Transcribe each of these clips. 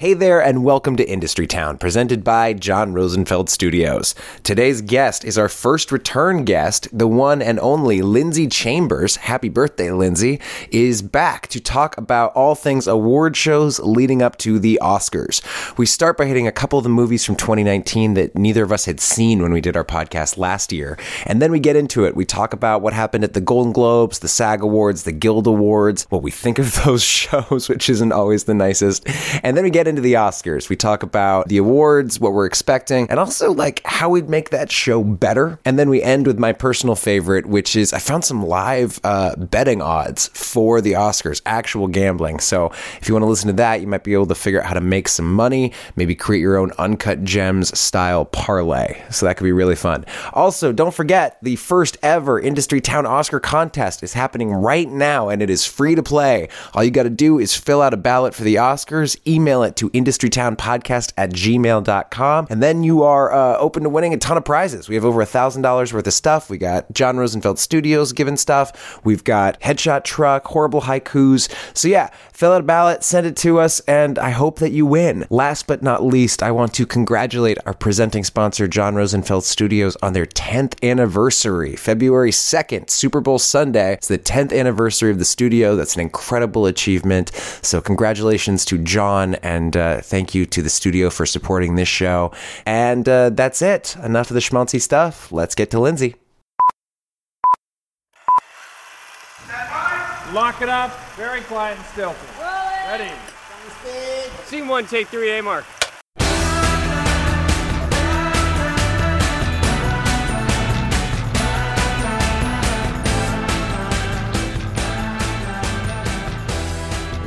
Hey there, and welcome to Industry Town, presented by John Rosenfeld Studios. Today's guest is our first return guest, the one and only Lindsay Chambers. Happy birthday, Lindsay! Is back to talk about all things award shows leading up to the Oscars. We start by hitting a couple of the movies from 2019 that neither of us had seen when we did our podcast last year, and then we get into it. We talk about what happened at the Golden Globes, the SAG Awards, the Guild Awards, what we think of those shows, which isn't always the nicest, and then we get into the Oscars. We talk about the awards, what we're expecting, and also like how we'd make that show better. And then we end with my personal favorite, which is I found some live uh, betting odds for the Oscars, actual gambling. So if you want to listen to that, you might be able to figure out how to make some money, maybe create your own uncut gems style parlay. So that could be really fun. Also, don't forget the first ever Industry Town Oscar contest is happening right now and it is free to play. All you got to do is fill out a ballot for the Oscars, email it to industrytownpodcast at gmail.com, and then you are uh, open to winning a ton of prizes. We have over a $1,000 worth of stuff. We got John Rosenfeld Studios giving stuff. We've got Headshot Truck, Horrible Haikus. So yeah, fill out a ballot, send it to us, and I hope that you win. Last but not least, I want to congratulate our presenting sponsor, John Rosenfeld Studios, on their 10th anniversary. February 2nd, Super Bowl Sunday. It's the 10th anniversary of the studio. That's an incredible achievement. So, congratulations to John, and uh, thank you to the studio for supporting this show. And uh, that's it. Enough of the schmaltzy stuff. Let's get to Lindsay. Lock it up, very quiet and stealthy. Ready. Scene one, take three, A mark.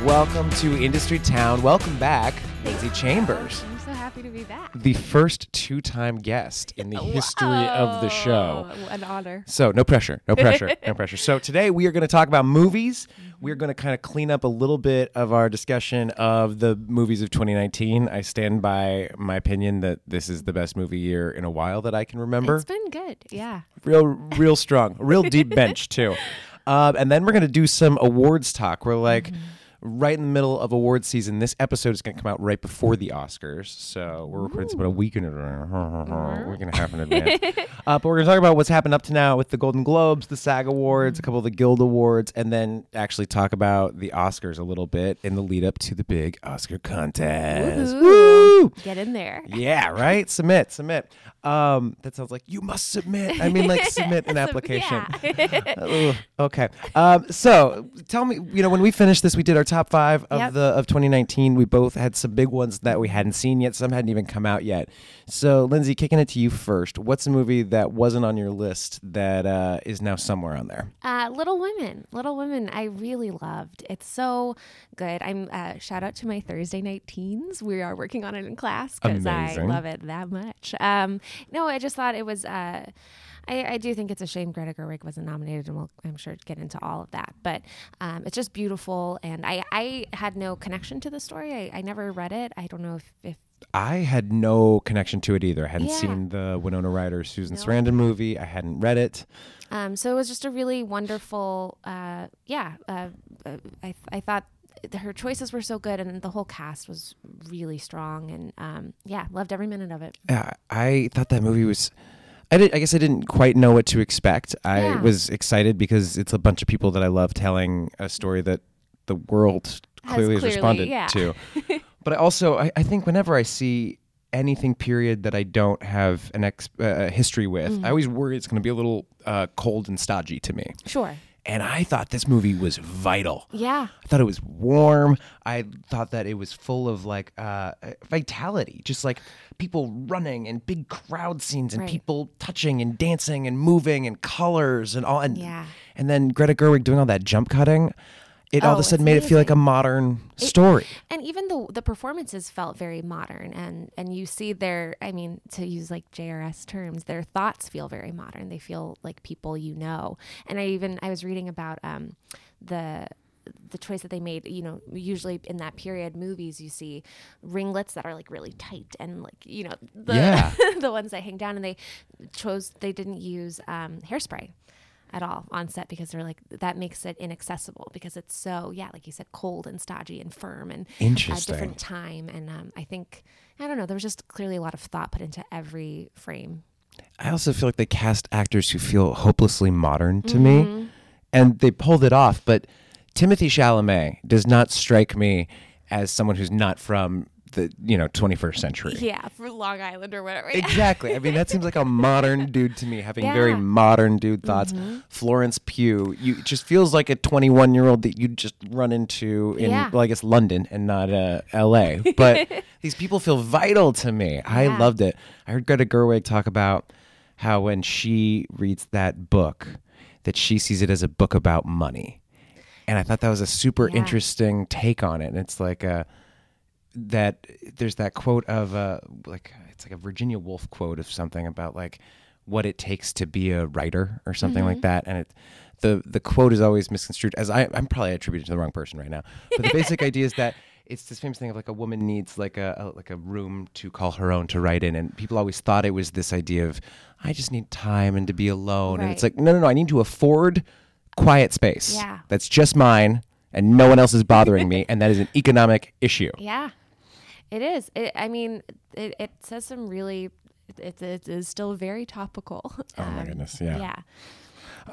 Welcome to Industry Town. Welcome back, Lindsay Chambers. I'm so happy to be back. The first two time guest in the history of the show. An honor. So no pressure, no pressure, no pressure. So today we are going to talk about movies. We are going to kind of clean up a little bit of our discussion of the movies of 2019. I stand by my opinion that this is the best movie year in a while that I can remember. It's been good. Yeah. real, real strong, real deep bench too. Um, and then we're going to do some awards talk. We're like. Right in the middle of award season. This episode is going to come out right before the Oscars, so we're recording this about a week in advance. We're going to have in advance. Uh, but we're going to talk about what's happened up to now with the Golden Globes, the SAG Awards, a couple of the Guild Awards, and then actually talk about the Oscars a little bit in the lead up to the big Oscar contest. Woo! Get in there. Yeah, right. submit, submit. Um, that sounds like you must submit. I mean, like submit an application. Okay. Um, so tell me, you know, when we finished this, we did our top five of Yep. the of 2019. We both had some big ones that we hadn't seen yet. Some hadn't even come out yet. So, Lindsay, kicking it to you first. What's a movie that wasn't on your list that uh, is now somewhere on there? Uh, Little Women. Little Women, I really loved. It's so good. I'm uh, shout out to my Thursday night teens. We are working on it in class because I love it that much. Um, no, I just thought it was. Uh, I, I do think it's a shame Greta Gerwig wasn't nominated, and we'll, I'm sure, get into all of that. But um, it's just beautiful, and I, I had no connection to the story. I, I never read it. I don't know if, if I had no connection to it either. I hadn't Yeah. seen the Winona Ryder Susan Sarandon movie. I hadn't read it. Um, so it was just a really wonderful, uh, yeah. Uh, uh, I, I thought her choices were so good, and the whole cast was really strong, and um, yeah, loved every minute of it. Yeah, I thought that movie was. I did. I guess I didn't quite know what to expect. I Yeah. was excited because it's a bunch of people that I love telling a story that the world Has clearly has responded yeah. to. but I also, I, I think whenever I see anything period that I don't have an ex uh, history with, Mm-hmm. I always worry it's going to be a little uh, cold and stodgy to me. Sure. And I thought this movie was vital. Yeah. I thought it was warm. I thought that it was full of like uh, vitality, just like people running and big crowd scenes and Right. people touching and dancing and moving and colors and all. And Yeah. and then Greta Gerwig doing all that jump cutting. It all of Oh, a sudden it's made it feel like a modern story. And even the the performances felt very modern, and and you see their, I mean, to use like JRS terms, their thoughts feel very modern. They feel like people you know. And I even I was reading about um, the the choice that they made you know usually in that period movies you see ringlets that are like really tight and like you know the Yeah. the ones that hang down and they chose they didn't use um, hairspray at all on set because they're like that makes it inaccessible because it's so yeah, like you said, cold and stodgy and firm and a Interesting. different time. And um, I think I don't know, there was just clearly a lot of thought put into every frame. I also feel like they cast actors who feel hopelessly modern to me, and they pulled it off. But Timothée Chalamet does not strike me as someone who's not from the you know 21st century. Yeah, for Long Island or whatever. Exactly. I mean, that seems like a modern dude to me, having very modern dude thoughts. Florence Pugh, you it just feels like a 21 year old that you just run into in, Yeah. well, I guess London and not uh, L.A. But these people feel vital to me. I loved it. I heard Greta Gerwig talk about how when she reads that book, that she sees it as a book about money, and I thought that was a super Yeah. interesting take on it. And it's like a that there's that quote of uh like it's like a Virginia Woolf quote of something about like what it takes to be a writer or something like that. And it the the quote is always misconstrued as I I'm probably attributed to the wrong person right now. But the basic idea is that it's this famous thing of like a woman needs like a, a like a room to call her own to write in. And people always thought it was this idea of I just need time and to be alone. And it's like no no no I need to afford quiet space. Yeah. that's just mine and no one else is bothering me and that is an economic issue. Yeah, it is. It, I mean, it, it says some really. It, it is still very topical. Oh my Um, goodness, yeah. Yeah.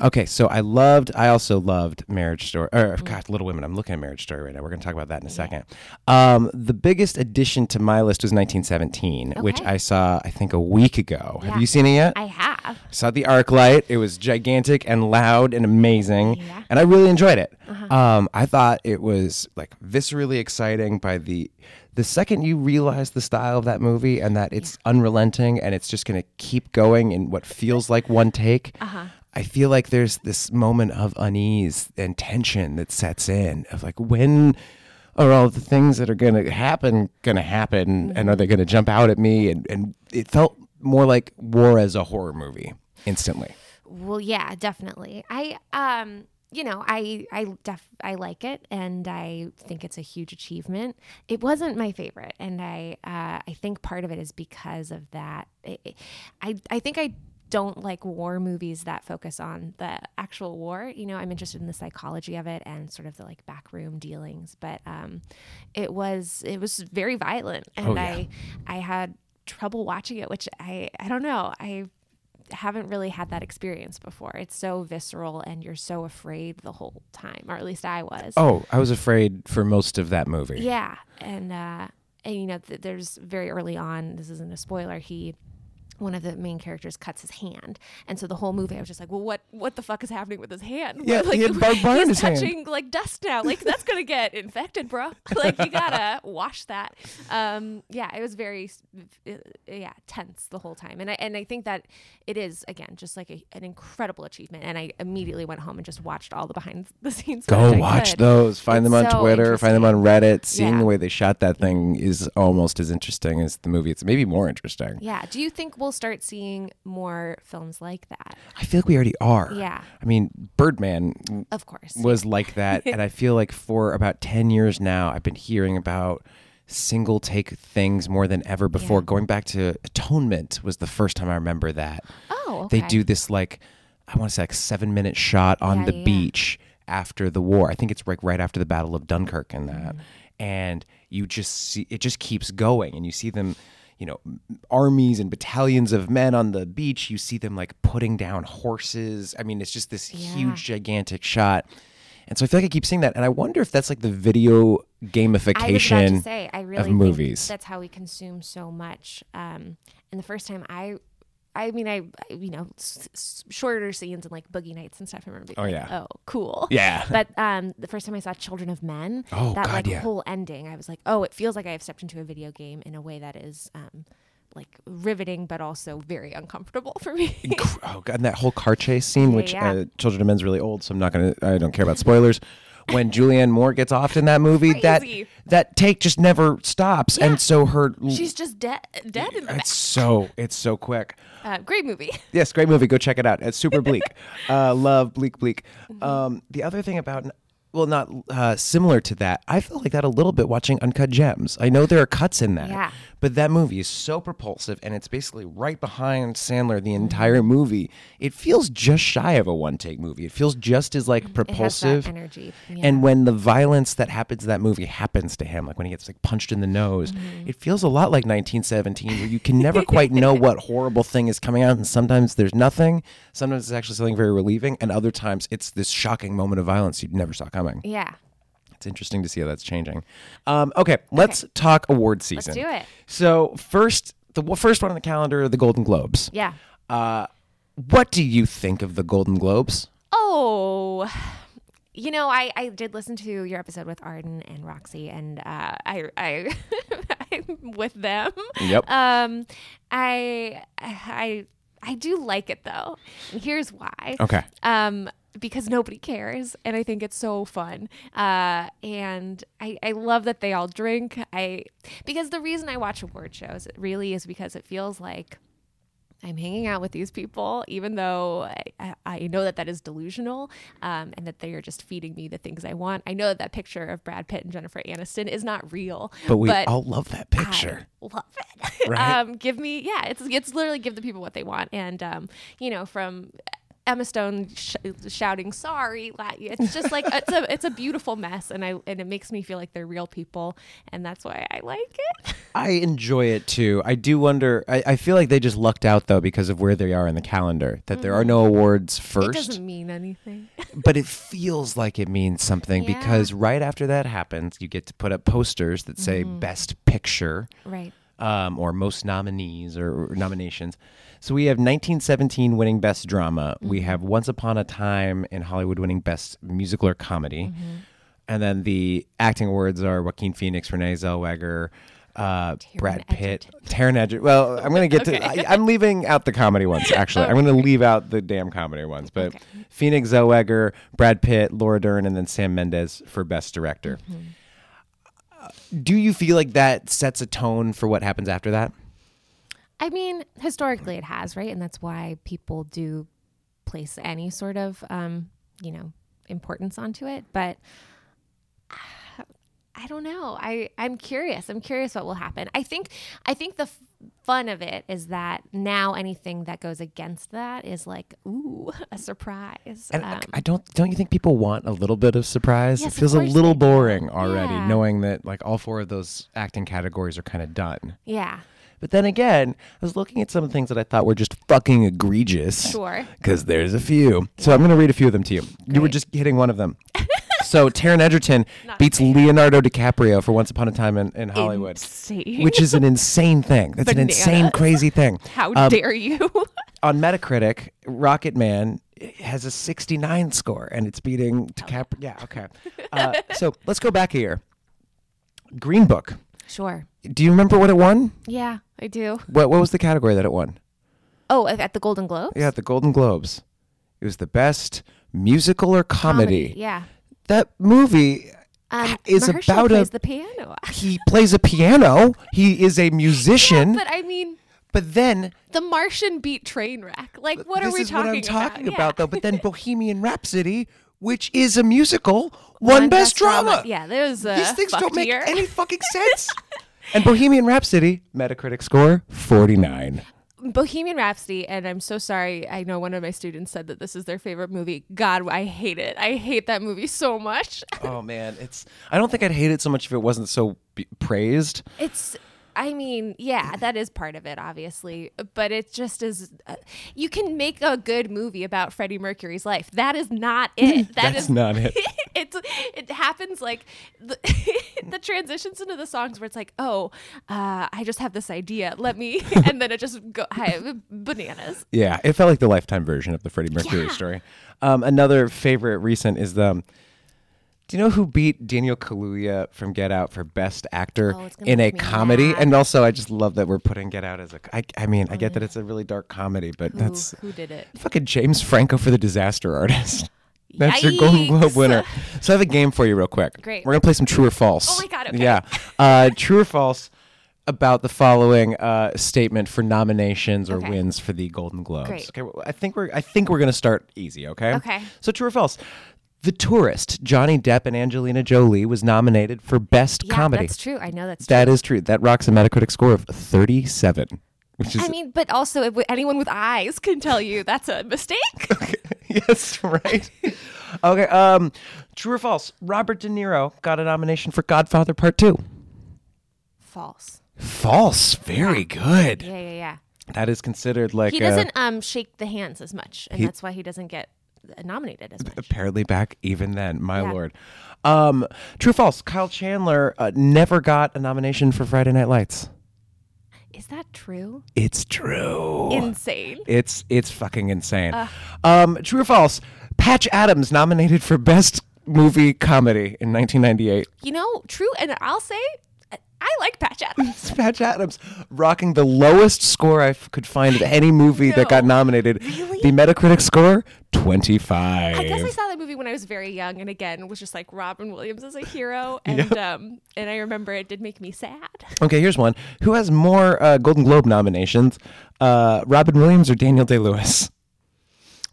Okay, so I loved, I also loved Marriage Story, or Mm-hmm. God, Little Women. I'm looking at Marriage Story right now. We're going to talk about that in a second. Um, the biggest addition to my list was 1917, which I saw, I think, a week ago. Have you seen it yet? I have. saw the ArcLight. It was gigantic and loud and amazing, Yeah. Uh-huh. and I really enjoyed it. Um, I thought it was like viscerally exciting by the the second you realize the style of that movie and that it's unrelenting and it's just going to keep going in what feels like one take. Uh-huh. I feel like there's this moment of unease and tension that sets in of like when are all the things that are going to happen going to happen and are they going to jump out at me and and it felt more like war as a horror movie instantly. Well, yeah, definitely. I um you know, I I def I like it and I think it's a huge achievement. It wasn't my favorite and I uh I think part of it is because of that. It- it- I I think I don't like war movies that focus on the actual war. You know, I'm interested in the psychology of it and sort of the like backroom dealings, but um it was it was very violent and Oh, yeah. I I had trouble watching it, which I I don't know. I haven't really had that experience before. It's so visceral and you're so afraid the whole time, or at least I was. Oh, I was afraid for most of that movie. Yeah, and uh, and you know, th- there's very early on. This isn't a spoiler. He. One of the main characters cuts his hand, and so the whole movie I was just like, "Well, what what the fuck is happening with his hand? Yeah, like he had barbed wire in he's his hand. touching like dust now. Like that's gonna get infected, bro. like you gotta wash that." Um, yeah, it was very uh, yeah tense the whole time, and I and I think that it is again just like a, an incredible achievement. And I immediately went home and just watched all the behind the scenes. Go watch those. Find them on so Twitter. Find them on Reddit. Seeing Yeah. the way they shot that thing is almost as interesting as the movie. It's maybe more interesting. Yeah. Do you think we'll start seeing more films like that? I feel like we already are. Yeah. I mean, Birdman Of course. was like that, and I feel like for about ten years now, I've been hearing about single take things more than ever before. Yeah. Going back to Atonement was the first time I remember that. Oh, okay. They do this like I want to say like seven minute shot on Yeah, the yeah. beach after the war. I think it's like right after the Battle of Dunkirk and that. Mm. And you just see it just keeps going and you see them, you know, armies and battalions of men on the beach. You see them like putting down horses. I mean, it's just this Yeah. huge gigantic shot. And so I feel like I keep seeing that and I wonder if that's like the video I gamification to say, I really movies. think that's how we consume so much. Um, and the first time I, I mean, I, I you know, s- s- shorter scenes and like boogie nights and stuff. I remember being Oh, like, yeah. oh, cool. Yeah. But um, the first time I saw Children of Men, Oh, that God, like yeah. whole ending, I was like, oh, it feels like I have stepped into a video game in a way that is. Um, like riveting, but also very uncomfortable for me. oh god, and that whole car chase scene, Yeah, which yeah. Uh, Children of Men's really old, so I'm not gonna. I don't care about spoilers. When Julianne Moore gets off in that movie, that Crazy. that take just never stops, Yeah. and so her. She's just dead, dead in the back. It's so it's so quick. Uh, great movie. Yes, great movie. Go check it out. It's super bleak. uh, love bleak bleak. Mm-hmm. Um, the other thing about well, not uh, similar to that. I felt like that a little bit watching Uncut Gems. I know there are cuts in that, Yeah. but that movie is so propulsive, and it's basically right behind Sandler the entire movie. It feels just shy of a one take movie. It feels just as like that propulsive. energy. Yeah. And when the violence that happens in that movie happens to him, like when he gets like punched in the nose, Mm-hmm. it feels a lot like 1917, where you can never quite know what horrible thing is coming out, and sometimes there's nothing. Sometimes it's actually something very relieving, and other times it's this shocking moment of violence you'd never saw coming. Yeah. It's interesting to see how that's changing. Um, okay, let's talk award season. Let's do it. So first, the first one on the calendar, the Golden Globes. Yeah. Uh, what do you think of the Golden Globes? Oh, you know, I, I did listen to your episode with Arden and Roxy, and uh, I I I'm with them. Yep. Um, I I I do like it though, here's why. Okay. Um, because nobody cares, and I think it's so fun. Uh, and I I love that they all drink. I because the reason I watch award shows really is because it feels like. I'm hanging out with these people, even though I, I- know that that is delusional um, and that they are just feeding me the things I want. I know that that picture of Brad Pitt and Jennifer Aniston is not real, But we all love that picture. I love it. Right? um, give me, yeah, it's it's literally give the people what they want, and um, you know, from Emma Stone sh- shouting sorry, it's just like it's a it's a beautiful mess, and I and it makes me feel like they're real people, and that's why I like it. I enjoy it too. I do wonder. I, I feel like they just lucked out though because of where they are in the calendar. That there are no awards first. It doesn't mean anything. but it feels like it means something Yeah. because right after that happens, you get to put up posters that say Mm-hmm. Best Picture. right. um, or most nominees or, or nominations. So we have 1917 winning Best Drama. Mm-hmm. We have Once Upon a Time in Hollywood winning Best Musical or Comedy. Mm-hmm. And then the acting awards are Joaquin Phoenix, Renee Zellweger, uh, Brad Pitt, Taron Egerton. Well, I'm going to get to. I, I'm leaving out the comedy ones. Actually, I'm going to leave out the damn comedy ones. But Okay. Phoenix, Zellweger, Brad Pitt, Laura Dern, and then Sam Mendes for Best Director. Mm-hmm. Uh, do you feel like that sets a tone for what happens after that? I mean, historically it has, right? And that's why people do place any sort of, um, you know, importance onto it. But uh, I don't know. I I'm curious. I'm curious what will happen. I think I think the f- fun of it is that now anything that goes against that is like ooh a surprise. And Um, I don't don't you think people want a little bit of surprise? Yes, it feels a little boring already, Yeah. knowing that like all four of those acting categories are kind of done. yeah, But then again, I was looking at some of the things that I thought were just fucking egregious. Sure. Because there's a few. So I'm going to read a few of them to you. You were just hitting one of them. so Taron Egerton beats Leonardo DiCaprio for Once Upon a Time in, in Hollywood, Insane. which is an insane thing. That's an insane, crazy thing. how Um, dare you? on Metacritic, Rocketman has a 69 score, and it's beating DiCaprio. Yeah, okay. Uh, so let's go back a year. Green Book. Sure. Do you remember what it won? Yeah, I do. What What was the category that it won? Oh, at the Golden Globes. Yeah, at the Golden Globes. It was the best musical or comedy. Yeah. That movie Um, is Mahershala about a. the piano. he plays a piano. He is a musician. but I mean, but then the Martian beat Trainwreck. Like, what are we is talking what I'm talking about? about, though. But then Bohemian Rhapsody, which is a musical, won, best, drama. Yeah, there was a These things don't make year. any fucking sense. and Bohemian Rhapsody, Metacritic score 49. Bohemian Rhapsody, and I'm so sorry. I know one of my students said that this is their favorite movie. God, I hate it. I hate that movie so much. Oh man, it's. I don't think I'd hate it so much if it wasn't so b- praised. It's. I mean, yeah, that is part of it, obviously, but it just is. Uh, you can make a good movie about Freddie Mercury's life. That is not it. That That's is not it. it's it happens like the, the transitions into the songs where it's like, oh, uh, I just have this idea. Let me, and then it just go hi, bananas. Yeah, it felt like the lifetime version of the Freddie Mercury Yeah. story. Um, another favorite recent is the. Do you know who beat Daniel Kaluuya from Get Out for Best Actor Oh, in a comedy? mad. And also, I just love that we're putting Get Out as a. I, I mean, I get that it's a really dark comedy, but that's who, who did it? fucking James Franco for the Disaster Artist. That's your Golden Globe winner. So I have a game for you, real quick. Great. We're gonna play some True or False. Oh my God, okay. Yeah, uh, True or False about the following uh, statement for nominations or Okay. wins for the Golden Globes. Great. Okay, well, I think we're I think we're gonna start easy. Okay. Okay. So True or False? The Tourist, Johnny Depp and Angelina Jolie, was nominated for Best Yeah, Comedy. that's true. I know that's true. That is true. That rocks a Metacritic score of 37, which is I mean, but also if anyone with eyes can tell you that's a mistake. yes, right. okay, um, true or false? Robert De Niro got a nomination for Godfather Part 2. False. False. Very good. Yeah, yeah, yeah. That is considered like He doesn't um shake the hands as much, and He- that's why he doesn't get nominated as much. apparently back even then, my Yeah. lord. Um, true or false? Kyle Chandler uh, never got a nomination for Friday Night Lights. Is that true? It's true. Insane. It's it's fucking insane. Um, true or false? Patch Adams nominated for best movie comedy in 1998. You know, true, and I'll say I like Patch Adams. Patch Adams rocking the lowest score I f- could find of any movie that got nominated. Really? The Metacritic score 25. I guess I saw that movie when I was very young, and again, was just like Robin Williams as a hero, and um, and I remember it did make me sad. Okay, here's one. Who has more uh, Golden Globe nominations? Uh, Robin Williams or Daniel Day Lewis?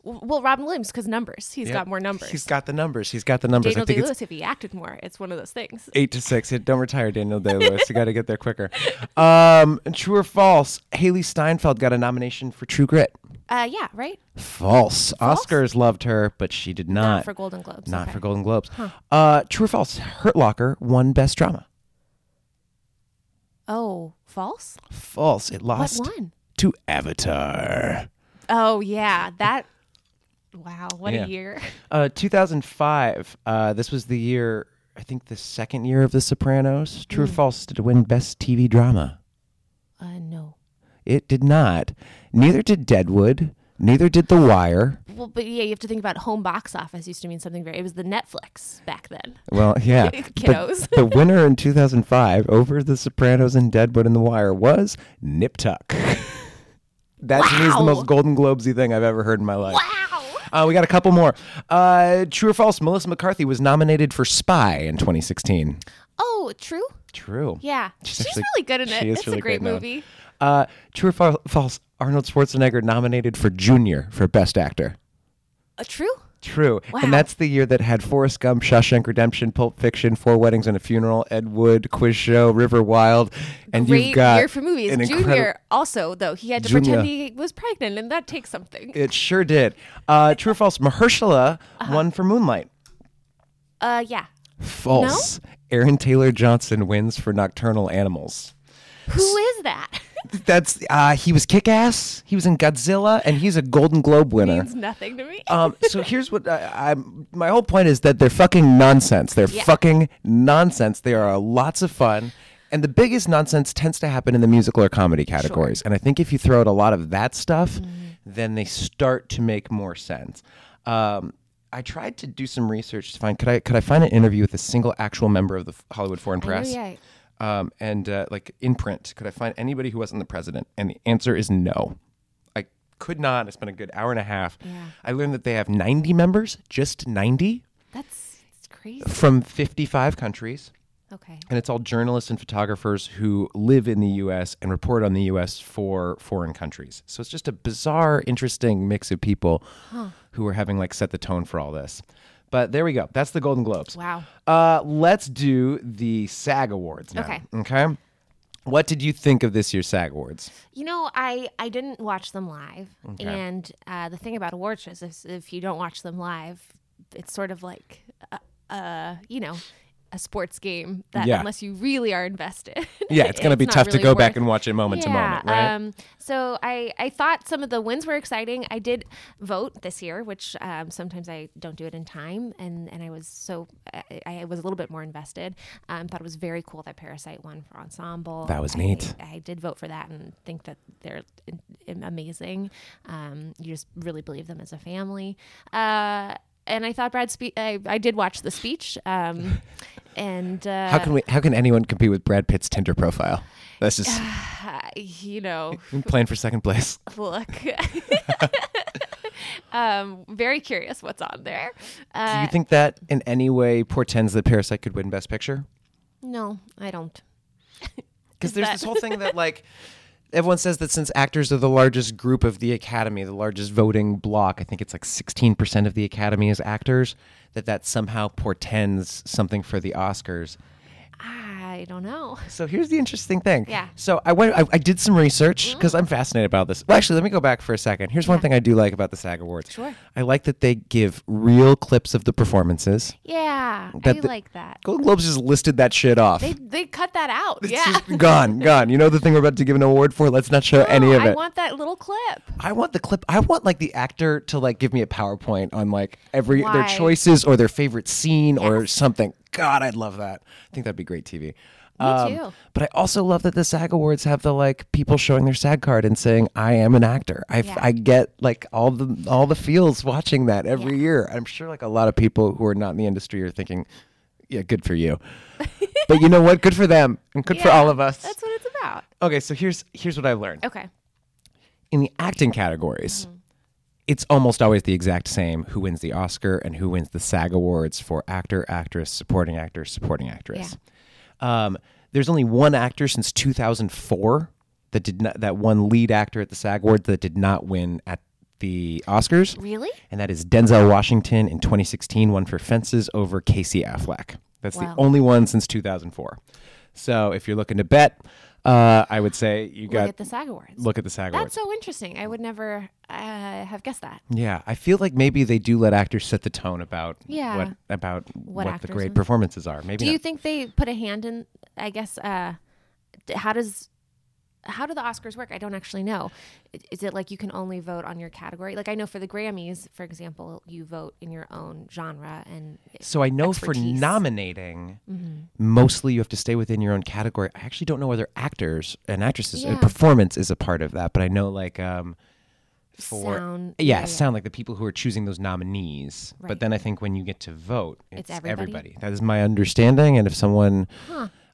Well, Robin Williams because numbers, He's got more numbers. He's got the numbers. He's got the numbers. Daniel I think Day Lewis if he acted more. It's one of those things. eight to six. Don't retire, Daniel Day Lewis. you got to get there quicker. Um, true or false? Hailee Steinfeld got a nomination for True Grit. Uh, yeah, right. False. Oscars loved her, but she did not. Not for Golden Globes. Not okay. for Golden Globes. Uh, true or false? Hurt Locker won Best Drama. Oh, false. False. It lost. What one? to Avatar. Oh yeah, that. Wow, what Yeah. a year. Uh, 2005. Uh, this was the year. I think the second year of The Sopranos. True or false? Did it win Best TV Drama? Uh, no. It did not. Neither did Deadwood. Neither did The Wire. Well, but yeah, you have to think about home box office used to mean something very. It was the Netflix back then. Well, yeah. Kiddos. But the winner in 2005 over The Sopranos and Deadwood and The Wire was Nip Tuck. that to me is the most Golden Globesy thing I've ever heard in my life. Wow. Uh, we got a couple more. Uh, true or false? Melissa McCarthy was nominated for Spy in 2016. Oh, true. True. Yeah, She's actually- really good in it. she is it's really a great great movie. Uh, true or fa- false? Arnold Schwarzenegger nominated for Junior for Best Actor. Uh, true. True. Wow. And that's the year that had Forrest Gump, Shawshank Redemption, Pulp Fiction, Four Weddings and a Funeral, Ed Wood, Quiz Show, River Wild, and Great you've got year for movies. an Junior also though he had to Junior. pretend he was pregnant, and that takes something. It sure did. Uh, true or false? Mahershala Uh-huh. won for Moonlight. Uh, yeah. False. Aaron Taylor Johnson wins for Nocturnal Animals. Who is that? That's uh, he was kick ass. He was in Godzilla, and he's a Golden Globe winner. Means nothing to me. Um, so here's what I, I'm. My whole point is that they're fucking nonsense. They're Yeah. fucking nonsense. They are lots of fun, and the biggest nonsense tends to happen in the musical or comedy categories. And I think if you throw out a lot of that stuff, Mm-hmm. then they start to make more sense. Um, I tried to do some research to find could I could I find an interview with a single actual member of the Hollywood Foreign Press? yeah. Um, and uh, like in print, could I find anybody who wasn't the president? And the answer is no. I could not. I spent a good hour and a half. Yeah. I learned that they have 90 members, just 90 That's it's crazy. from 55 countries. Okay. And it's all journalists and photographers who live in the U.S. and report on the U.S. for foreign countries. So it's just a bizarre, interesting mix of people who are having like set the tone for all this. But there we go. That's the Golden Globes. Wow. Uh, let's do the SAG Awards now. Okay. Okay. What did you think of this year's SAG Awards? You know, I I didn't watch them live, Okay. and uh, the thing about award shows is if you don't watch them live, it's sort of like, uh, uh you know, a sports game that Yeah. unless you really are invested, Yeah, it's going to be tough to really go back and watch it moment to moment, right? Um, so I, I thought some of the wins were exciting. I did vote this year, which um, sometimes I don't do it in time, and, and I was so I, I was a little bit more invested. Um, thought it was very cool that Parasite won for ensemble. That was I- neat. I did vote for that and think that they're in, in- amazing. Um, you just really believe them as a family. Uh, and I thought Brad spe- I, I did watch the speech. Um, and uh, how can we? How can anyone compete with Brad Pitt's Tinder profile? That's just uh, you know, playing for second place. look. um, very curious what's on there. Do Uh, you think that in any way portends that Parasite could win Best Picture? no, I don't. Because there's that- this whole thing that like everyone says that since actors are the largest group of the Academy, the largest voting block, I think it's like 16% of the Academy is actors, that that somehow portends something for the Oscars. I don't know. So here's the interesting thing. Yeah. So I went. I, I did some research mm-hmm. because I'm fascinated about this. Well, actually, let me go back for a second. Here's one Yeah. thing I do like about the SAG Awards. Sure. I like that they give real clips of the performances. Yeah, That I the- like that. Golden Globes just listed that shit off. They they cut that out. it's yeah. just gone, gone. You know the thing we're about to give an award for? Let's not show any of it. I want that little clip. I want the clip. I want like the actor to like give me a PowerPoint on like every their Why? choices or their favorite scene or something. God, I'd love that. I think that'd be great TV. Me too. Um, but I also love that the SAG Awards have the like people showing their SAG card and saying, "I am an actor." I, Yeah. I get like all the all the feels watching that every year. I'm sure like a lot of people who are not in the industry are thinking, "Yeah, good for you." but you know what? Good for them and good for all of us. That's what it's about. okay, so here's here's what I learned Okay. in the acting categories, mm-hmm. It's almost always the exact same who wins the Oscar and who wins the SAG Awards for actor, actress, supporting actor, supporting actress. Um, there's only one actor since 2004 that did not that one lead actor at the SAG Awards that did not win at the Oscars, Really? and that is Denzel Washington in 2016 won for Fences over Casey Affleck. That's Wow. the only one since 2004. So if you're looking to bet, uh, I would say you got Look at the SAG Awards. look at the SAG Awards. That's so interesting. I would never uh, have guessed that. Yeah, I feel like maybe they do let actors set the tone about Yeah. what about what, the great performances are. Maybe Do you think they put a hand in? I guess. Uh, how does how do the Oscars work? I don't actually know. Is it like you can only vote on your category? Like I know for the Grammys, for example, you vote in your own genre and so I know for nominating, Mm-hmm. mostly you have to stay within your own category. I actually don't know whether actors and actresses uh, Yeah. performance is a part of that, but I know like um for sound. yeah, sound like the people who are choosing those nominees. But then I think when you get to vote, it's, It's everybody? That is my understanding. And if someone,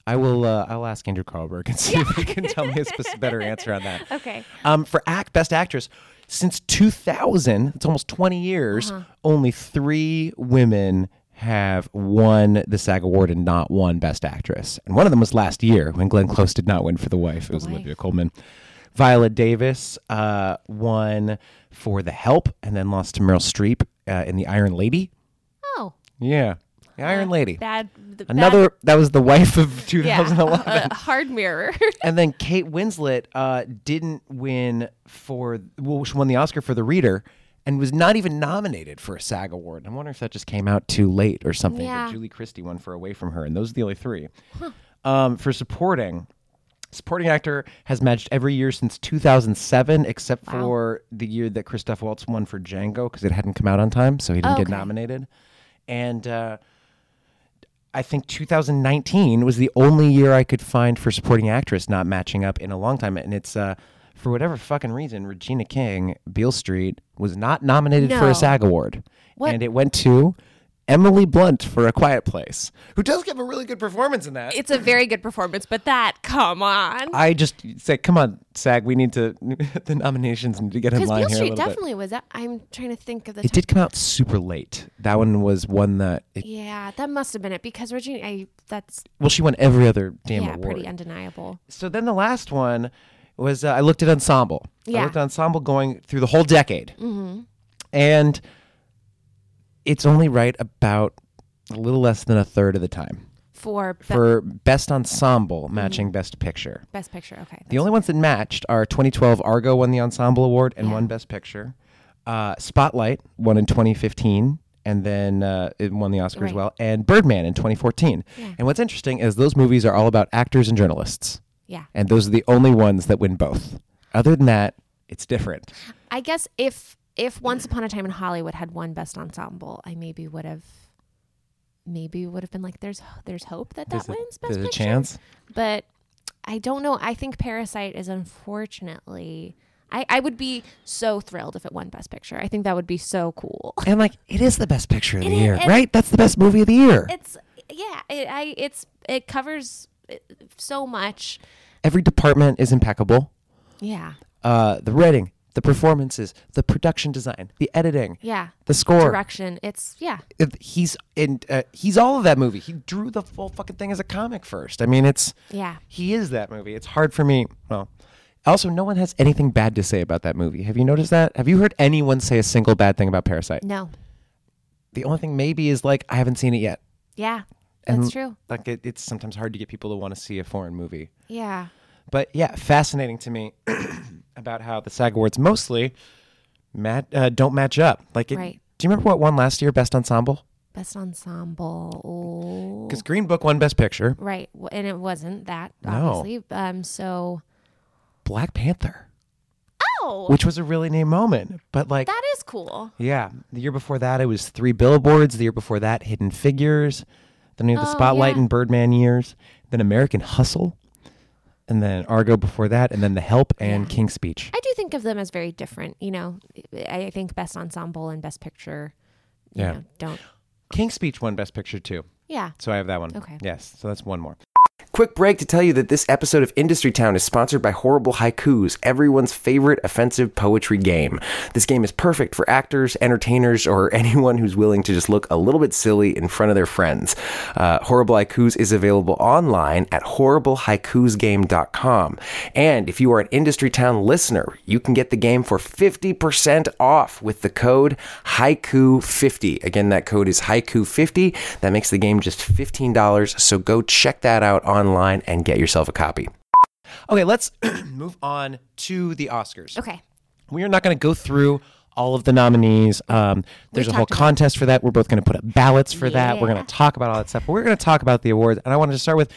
I will, uh, I'll ask Andrew Carlberg and see if he can tell me a spec- better answer on that. Okay. Um, for act best actress, since 2000, it's almost 20 years. Uh-huh. Only three women have won the SAG award and not won best actress, and one of them was last year when Glenn Close did not win for The Wife. It was Wife. Olivia Colman. Viola Davis uh, won for The Help and then lost to Meryl Streep uh, in The Iron Lady. Oh, Yeah, The Iron Lady. bad. the Another that was the wife of bad, yeah, 2011. a hard mirror. and then Kate Winslet uh, didn't win for well, she won the Oscar for The Reader, and was not even nominated for a SAG award. I wonder if that just came out too late or something. Yeah. But Julie Christie won for Away from Her, and those are the only three. Um, for supporting, supporting actor has matched every year since 2007, except Wow. for the year that Christoph Waltz won for Django because it hadn't come out on time, so he didn't get Okay. nominated. And uh, I think 2019 was the only year I could find for supporting actress not matching up in a long time, and it's uh, for whatever fucking reason, Regina King, Beale Street, was not nominated for No. a SAG award, What? and it went to Emily Blunt for A Quiet Place, who does give a really good performance in that. it's a very good performance, but that, come on. I just say, come on, SAG, we need to the nominations need to get in Because line Beale here a Street little bit. definitely was. That, I'm trying to think of the. It did come out super late. That one was one that, it, Yeah, that must have been it because Regina. I that's well, she won every other damn yeah, award. pretty undeniable. So then the last one was uh, I looked at ensemble. I Yeah. looked at ensemble going through the whole decade, mm-hmm. and it's only right about a little less than a third of the time For, be- for best ensemble matching best picture. best picture, okay. The only ones that matched are 2012 Argo won the ensemble award and won best picture. Uh, Spotlight won in 2015 and then uh, it won the Oscar as Right. well. And Birdman in 2014. Yeah. And what's interesting is those movies are all about actors and journalists. yeah. And those are the only ones that win both. Other than that, it's different. I guess if if Once Upon a Time in Hollywood had won best ensemble, I maybe would have maybe would have been like there's there's hope that that There's a- wins best There's a chance. But I don't know. I think Parasite is unfortunately I, I would be so thrilled if it won Best Picture. I think that would be so cool. And like, it is the best picture of It the is, year, and- right? That's the best movie of the year. It's yeah, it, I it's it covers uh, so much. Every department is impeccable. Yeah, Uh, the writing, the performances, the production design, the editing, yeah. the score. Direction. It's yeah. He's in uh, he's all of that movie. He drew the full fucking thing as a comic first. I mean, it's Yeah. he is that movie. It's hard for me. Well, Also, no one has anything bad to say about that movie. Have you noticed that? Have you heard anyone say a single bad thing about Parasite? No. The only thing maybe is like I haven't seen it yet. Yeah. That's true. Like it, it's sometimes hard to get people to want to see a foreign movie. Yeah. But yeah, fascinating to me about how the SAG Awards mostly mat- uh, don't match up. Like, it, Right. do you remember what won last year? Best Ensemble? Best ensemble. Because Green Book won Best Picture. Right. And it wasn't that, No. obviously. Um, so. Black Panther, Oh, which was a really neat moment. But like, that is cool. yeah, the year before that it was Three Billboards. The year before that, Hidden Figures. Then we have the Oh, Spotlight yeah. and Birdman years. Then American Hustle. And then Argo before that. And then The Help and Yeah. King's Speech. I do think of them as very different. You know, I think best ensemble and best picture. You Yeah. Know, don't. King's Speech won Best Picture too. Yeah. So I have that one. Okay. Yes. So that's one more. Quick break to tell you that this episode of Industry Town is sponsored by Horrible Haikus, everyone's favorite offensive poetry game. This game is perfect for actors, entertainers, or anyone who's willing to just look a little bit silly in front of their friends. Uh, Horrible Haikus is available online at horriblehaikusgame.com. And if you are an Industry Town listener, you can get the game for 50% off with the code Haiku50. Again, that code is Haiku50. That makes the game just $15. So go check that out online and get yourself a copy. Okay, let's move on to the Oscars. Okay. We are not going to go through all of the nominees. Um, there's a whole talked about- contest for that. We're both going to put up ballots for that. We're going to talk about all that stuff. But we're going to talk about the awards. And I wanted to start with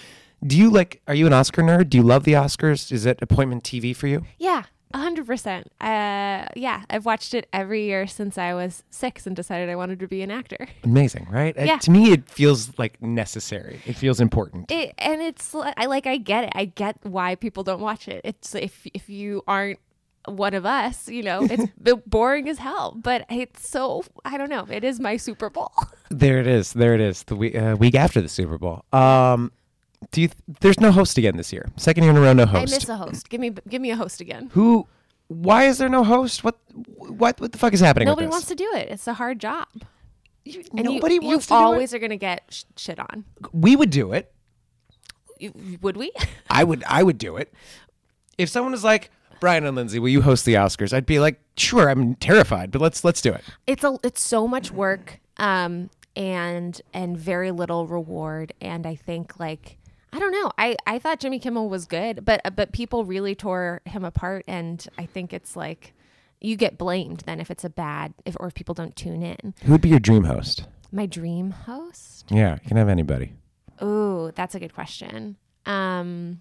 do you like, are you an Oscar nerd? Do you love the Oscars? Is it appointment TV for you? Yeah. A hundred percent. Uh, yeah, I've watched it every year since I was six and decided I wanted to be an actor. Amazing, right? Uh, Yeah. to me, it feels like necessary. It feels important. It, and it's I like I get it. I get why people don't watch it. It's if if you aren't one of us, you know, it's boring as hell. But it's so I don't know. It is my Super Bowl. there it is. There it is. The week, uh, week after the Super Bowl. Um, do you? There's no host again this year. Second year in a row, no host. I miss a host. Give me give me a host again. Who? Why is there no host? What? What? What the fuck is happening? Nobody wants to do it. It's a hard job. You- And nobody you, wants to always do are going to get sh- shit on. We would do it. Would we? I would. I would do it. If someone was like Brian and Lindsay, will you host the Oscars? I'd be like, sure. I'm terrified, but let's let's do it. it's a it's so much work um and and very little reward and i think like i don't know i i thought jimmy kimmel was good but but people really tore him apart and i think it's like you get blamed then if it's a bad if or if people don't tune in Who would be your dream host? my dream host Yeah, you can have anybody. Ooh, that's a good question. Um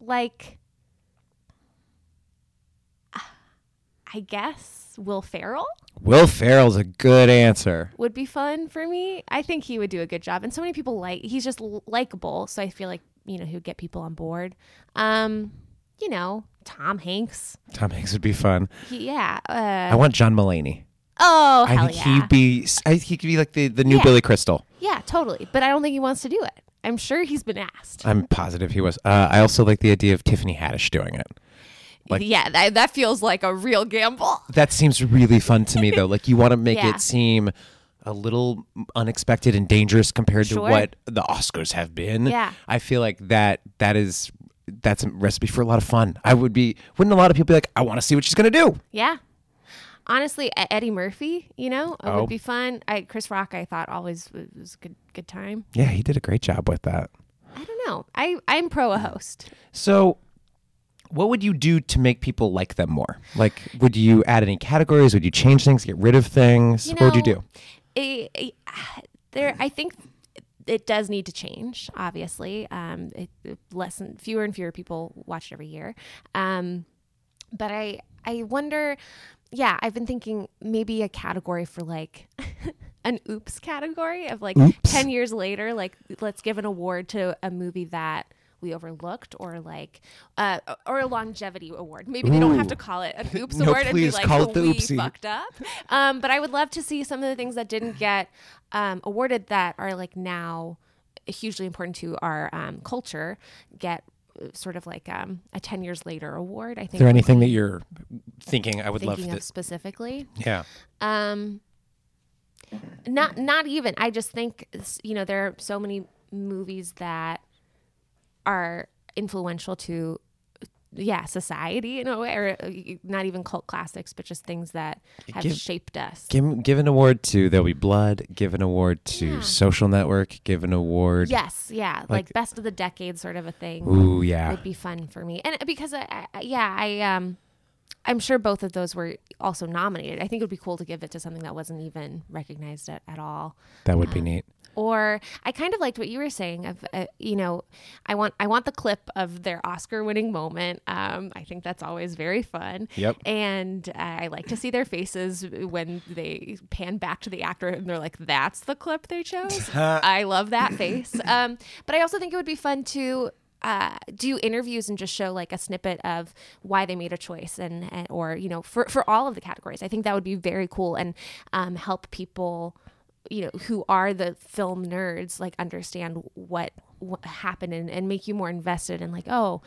like I guess Will Ferrell Will Ferrell's a good answer. would be fun for me. I think he would do a good job. And so many people like he's just likable, so I feel like, you know, he would get people on board. Um, you know, Tom Hanks. Tom Hanks would be fun. He, yeah. I Uh, want John Mulaney. oh, I think yeah. he'd be. I think he could be like the the new Yeah. Billy Crystal. yeah, totally. But I don't think he wants to do it. I'm sure he's been asked. I'm positive he was. Uh, I also like the idea of Tiffany Haddish doing it. Like- yeah, that, that feels like a real gamble. That seems really fun to me, though. Like you want to make Yeah. it seem a little unexpected and dangerous compared Sure. to what the Oscars have been. Yeah. I feel like that that is that's a recipe for a lot of fun. I would be. Wouldn't a lot of people be like, I want to see what she's gonna do? Yeah. Honestly, Eddie Murphy, you know, it Oh. would be fun. I, Chris Rock, I thought always was, was a good good time. Yeah, he did a great job with that. I don't know. I I'm pro a host. So, what would you do to make people like them more? Like, would you add any categories? Would you change things? Get rid of things? You what would you do? it- it- there, I think it does need to change. Obviously, um, it, it less and fewer and fewer people watch it every year. Um, but I I wonder. Yeah, I've been thinking maybe a category for like an oops category of like Oops. 10 years later like let's give an award to a movie that we overlooked or like uh, or a longevity award maybe they don't have to call it an oops No, award and be like call it the we oopsie." fucked up um, but i would love to see some of the things that didn't get um, awarded that are like now hugely important to our um, culture get uh, sort of like um, a 10 years later award i think Is there anything that you're thinking I would love to? specifically Yeah. um, not not even. I just think you know there are so many movies that are influential to yeah society in a way or uh, not even cult classics but just things that have Give- shaped us Give, give an award to There'll Be Blood. Give an award to Yeah. Social Network. Give an award. yes yeah like, like- best of the decade sort of a thing Ooh, yeah. it'd be fun for me and because I, I yeah i um i'm sure both of those were also nominated i think it would be cool to give it to something that wasn't even recognized at, at all That would be neat. or I kind of liked what you were saying of uh, you know I want I want the clip of their Oscar winning moment. Um, I think that's always very fun. Yep. And I like to see their faces when they pan back to the actor and they're like, "That's the clip they chose." I love that face. Um, but I also think it would be fun to uh, do interviews and just show like a snippet of why they made a choice and, and or you know for for all of the categories. I think that would be very cool and um, help people you know who are the film nerds like understand what what happened and, and make you more invested in like oh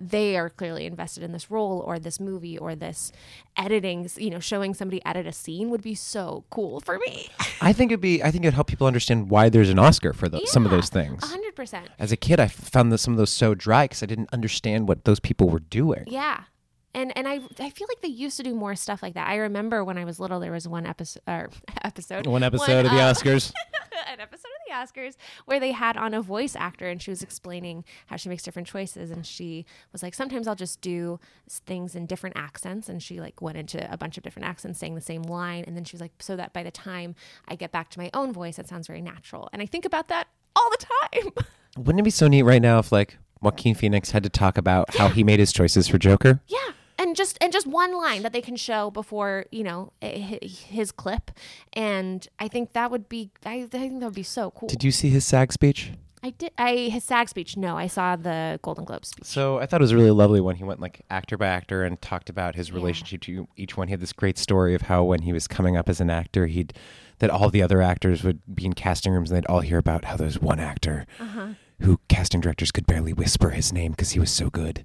they are clearly invested in this role or this movie or this editing you know showing somebody edit a scene would be so cool for me I think it'd be. I think it'd help people understand why there's an Oscar for those, some of those things. 100% As a kid, I found the, some of those so dry because I didn't understand what those people were doing. Yeah. And and I I feel like they used to do more stuff like that. I remember when I was little there was one episode or episode One episode of the uh, Oscars. an episode of the Oscars where they had on a voice actor and she was explaining how she makes different choices and she was like sometimes I'll just do things in different accents and she like went into a bunch of different accents saying the same line and then she was like so that by the time I get back to my own voice it sounds very natural. And I think about that all the time. Wouldn't it be so neat right now if like Joaquin Phoenix had to talk about how he made his choices for Joker? Yeah. And just and just one line that they can show before you know his clip, and I think that would be I, I think that would be so cool. Did you see his SAG speech? I did I his SAG speech. No, I saw the Golden Globe speech. So I thought it was really lovely when he went like actor by actor and talked about his relationship to each one. He had this great story of how when he was coming up as an actor, he'd that all the other actors would be in casting rooms and they'd all hear about how there's one actor uh-huh. who casting directors could barely whisper his name because he was so good.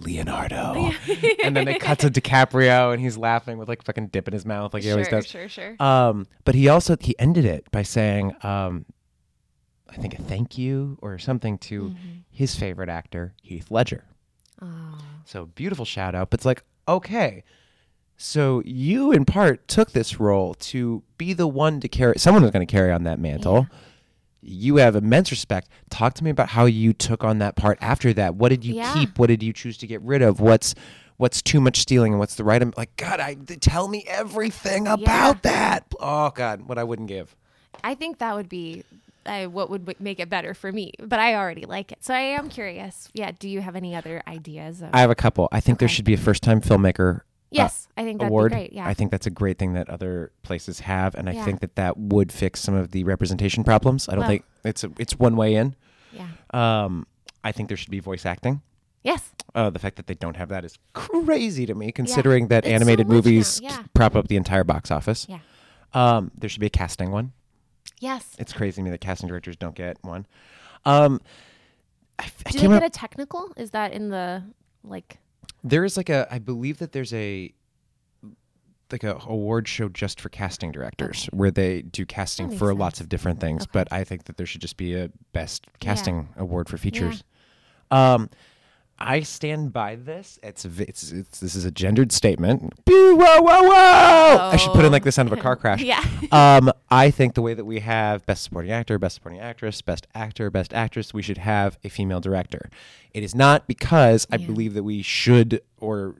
Leonardo. and then they cut to DiCaprio and he's laughing with like fucking dip in his mouth like he always Sure, does. sure, sure. Um, but he also he ended it by saying, um, I think a thank you or something to Mm-hmm. his favorite actor, Heath Ledger. Oh. So beautiful shout out. But it's like, okay, so you in part took this role to be the one to carry. Someone was going to carry on that mantle. You have immense respect. Talk to me about how you took on that part after that. What did you Yeah. keep? What did you choose to get rid of? What's what's too much stealing and what's the right? I'm Like God, I tell me everything about that. Oh God, what I wouldn't give. I think that would be uh, what would make it better for me. But I already like it, so I am curious. Yeah. Do you have any other ideas? Of, I have a couple. I think there should be a first time filmmaker yes, I think that'd award. be great. Yeah. I think that's a great thing that other places have, and I Yeah. think that that would fix some of the representation problems. I don't Well- think it's a, it's one way in. yeah. Um, I think there should be voice acting. Yes. Uh, the fact that they don't have that is crazy to me, considering that It's animated now, movies yeah. prop up the entire box office. Yeah. Um, there should be a casting one. Yes. It's crazy to me that casting directors don't get one. Um, I, I Do they up, get a technical? Is that in the like? There is like a I believe that there's a like a award show just for casting directors where they do casting for lots of different things. Okay. But I think that there should just be a best casting award for features. Um, I stand by this. It's, it's it's this is a gendered statement. Whoa, whoa, whoa! I should put in like the sound of a car crash. Yeah. um, I think the way that we have best supporting actor, best supporting actress, best actor, best actress, we should have a female director. It is not because I Yeah. believe that we should or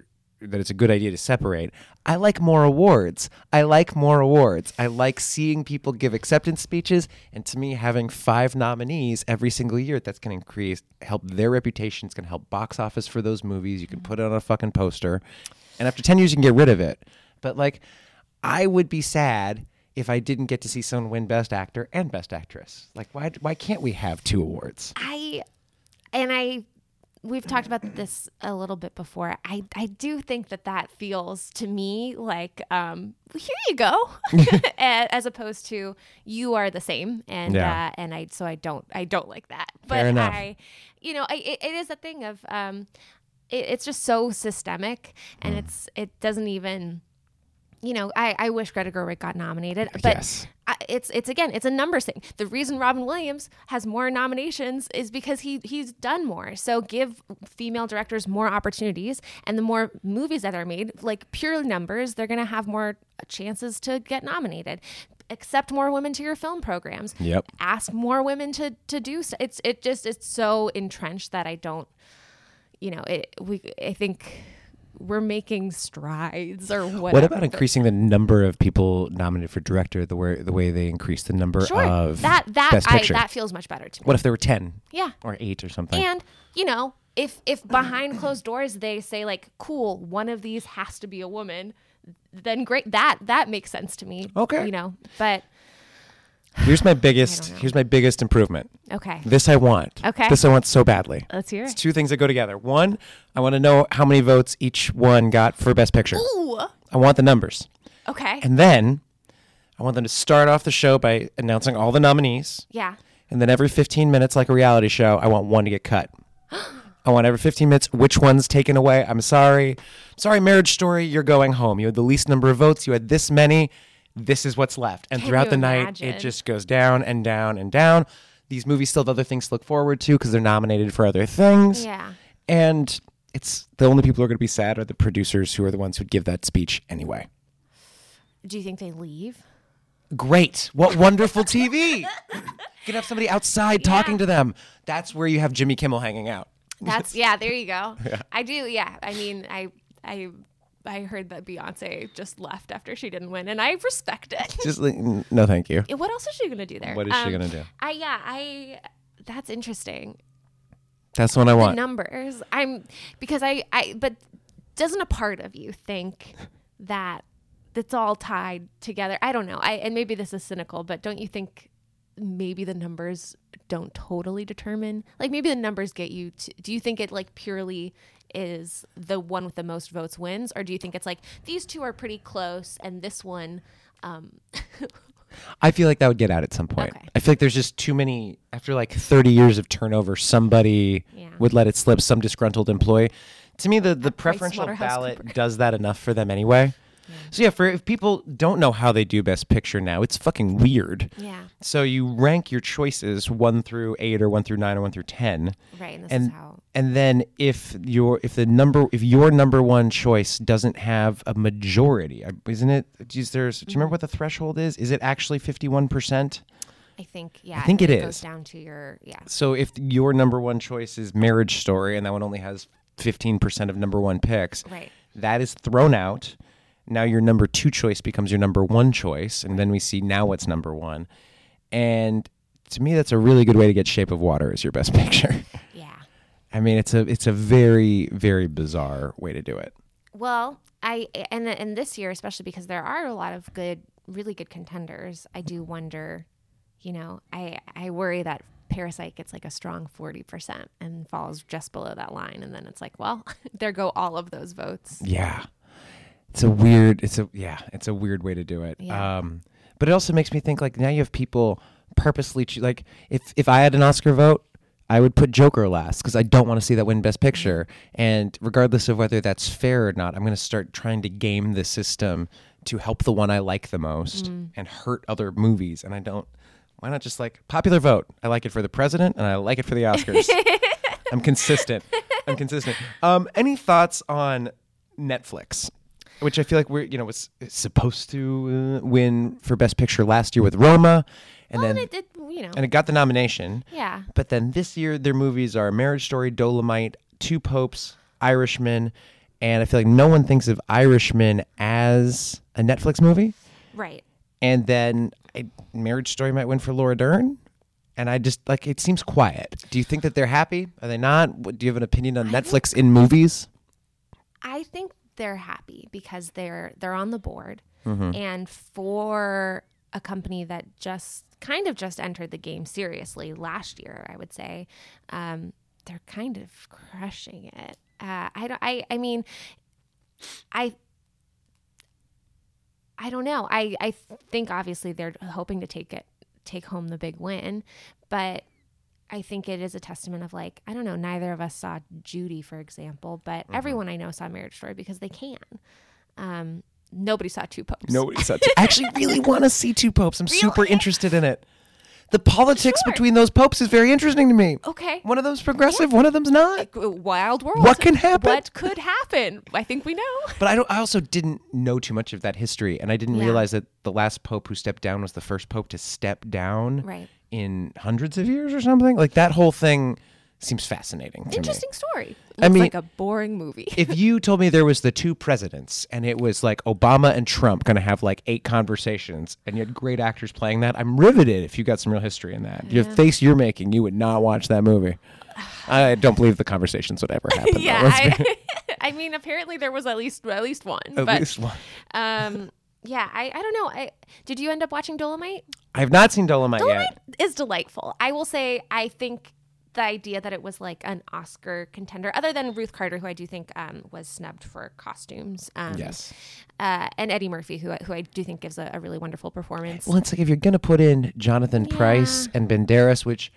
that it's a good idea to separate. I like more awards. I like more awards. I like seeing people give acceptance speeches, and to me, having five nominees every single year, that's going to increase, help their reputation. It's going to help box office for those movies. You can mm-hmm. put it on a fucking poster, and after ten years, you can get rid of it. But like, I would be sad if I didn't get to see someone win Best Actor and Best Actress. Like, why? Why can't we have two awards? I and I we've talked about this a little bit before. I I do think that that feels to me like um here you go as opposed to you are the same and Yeah. uh, and I so I don't I don't like that. But. I you know, I, it, it is a thing of um it, it's just so systemic Mm. and it's it doesn't even you know, I, I wish Greta Gerwig got nominated, but Yes. I, it's it's again, it's a numbers thing. The reason Robin Williams has more nominations is because he he's done more. So give female directors more opportunities, and the more movies that are made, like pure numbers, they're gonna have more chances to get nominated. Accept more women to your film programs. Yep. Ask more women to to do. So. It's it just it's so entrenched that I don't. You know, it we I think we're making strides or whatever. What about increasing the number of people nominated for director the way the way they increase the number Sure. of that that I, that feels much better to me. what if there were ten yeah. or eight or something? And you know, if if behind closed doors they say like, "Cool, one of these has to be a woman," then great. That that makes sense to me. Okay. You know, but here's my biggest here's my biggest improvement. okay. This I want. Okay. This I want so badly. Let's hear it. It's two things that go together. One, I want to know how many votes each one got for best picture. Ooh. I want the numbers. Okay. And then I want them to start off the show by announcing all the nominees. yeah. And then every 15 minutes, like a reality show, I want one to get cut. I want every 15 minutes, which one's taken away. I'm sorry. Sorry, Marriage Story, you're going home. You had the least number of votes. You had this many. This is what's left. And Can throughout the night, it just goes down and down and down. These movies still have other things to look forward to because they're nominated for other things. Yeah. And it's the only people who are going to be sad are the producers who are the ones who'd give that speech anyway. Do you think they leave? Great. What wonderful TV. you can have somebody outside talking to them. That's where you have Jimmy Kimmel hanging out. That's yeah. There you go. I do. Yeah. I mean, I I I heard that Beyonce just left after she didn't win, and I respect it. Just like, no, thank you. what else is she gonna do there? Um, What is she gonna do? I yeah. I that's interesting. That's what I the want. numbers. I'm because I I but doesn't a part of you think that that's all tied together? I don't know. I and maybe this is cynical, but don't you think maybe the numbers don't totally determine like maybe the numbers get you to, do you think it like purely is the one with the most votes wins or do you think it's like these two are pretty close and this one um I feel like that would get out at some point. Okay. I feel like there's just too many. After like 30 years of turnover, somebody Yeah. would let it slip. Some disgruntled employee. To me, the the preferential ballot does that enough for them anyway. So yeah, for if people don't know how they do Best Picture now, it's fucking weird. yeah So you rank your choices one through eight, or one through nine, or one through ten. right and this and is how and then if your if the number if your number one choice doesn't have a majority, uh, isn't it? Is there? Do you Mm-hmm. remember what the threshold is? Is it actually fifty one percent? I think yeah I think it it goes down to your yeah So if your number one choice is Marriage Story, and that one only has fifteen percent of number one picks, right that is thrown out. Now your number two choice becomes your number one choice, and then we see now what's number one. And to me, that's a really good way to get Shape of Water as your best picture. yeah I mean, it's a it's a very very bizarre way to do it. Well, I and and this year especially because there are a lot of good, really good contenders. I do wonder, you know, I I worry that Parasite gets like a strong forty percent and falls just below that line, and then it's like, well, there go all of those votes. Yeah. It's a weird it's a yeah, it's a weird way to do it. Yeah. Um but it also makes me think like now you have people purposely choo- like if if I had an Oscar vote, I would put Joker last because I don't want to see that win Best Picture. And regardless of whether that's fair or not, I'm going to start trying to game the system to help the one I like the most and hurt other movies. And I don't. Why not just like popular vote? I like it for the president and I like it for the Oscars. I'm consistent. I'm consistent. Um, any thoughts on Netflix? Which I feel like we're you know was supposed to uh, win for Best Picture last year with Roma, and Well, then and it, it, you know, and it got the nomination. yeah, But then this year, their movies are Marriage Story, Dolemite, Two Popes, Irishman, and I feel like no one thinks of Irishman as a Netflix movie. right. And then I, Marriage Story might win for Laura Dern. And I just like it seems quiet. Do you think that they're happy? Are they not? Do you have an opinion on Netflix in movies? I think they're happy because they're they're on the board, Mm-hmm. and for a company that just kind of just entered the game seriously last year, I would say, um, they're kind of crushing it. Uh, I don't. I. I mean, I. I don't know. I. I think obviously they're hoping to take it, take home the big win, but I think it is a testament of like, I don't know, neither of us saw Judy, for example, but everyone I know saw Marriage Story because they can. Um, nobody saw two popes. Nobody saw. Two. I actually really want to see two popes. I'm super interested in it. The politics Sure. between those popes is very interesting to me. Okay. One of them's progressive, one of them's not. Wild world. What can happen? What could happen? I think we know. But I don't. I also didn't know too much of that history, and I didn't Yeah. realize that the last pope who stepped down was the first pope to step down Right. In hundreds of years or something. Like that whole thing seems fascinating to Interesting story. I mean- like a boring movie. If you told me there was the two presidents and it was like Obama and Trump going to have like eight conversations, and you had great actors playing that, I'm riveted. If you got some real history in that, your face you're making, you would not watch that movie. I don't believe the conversations would ever happen. yeah, I, I mean, apparently there was at least at least one. at but least one. um, yeah, I, I don't know. I did you end up watching Dolemite? I have not seen Dolemite, Dolemite yet. is delightful. I will say, I think the idea that it was like an Oscar contender, other than Ruth Carter, who I do think um, was snubbed for costumes. Um, Yes. Uh, and Eddie Murphy, who, I- who I do think gives a, a really wonderful performance. Well, it's like if you're gonna put in Jonathan Pryce and Banderas, which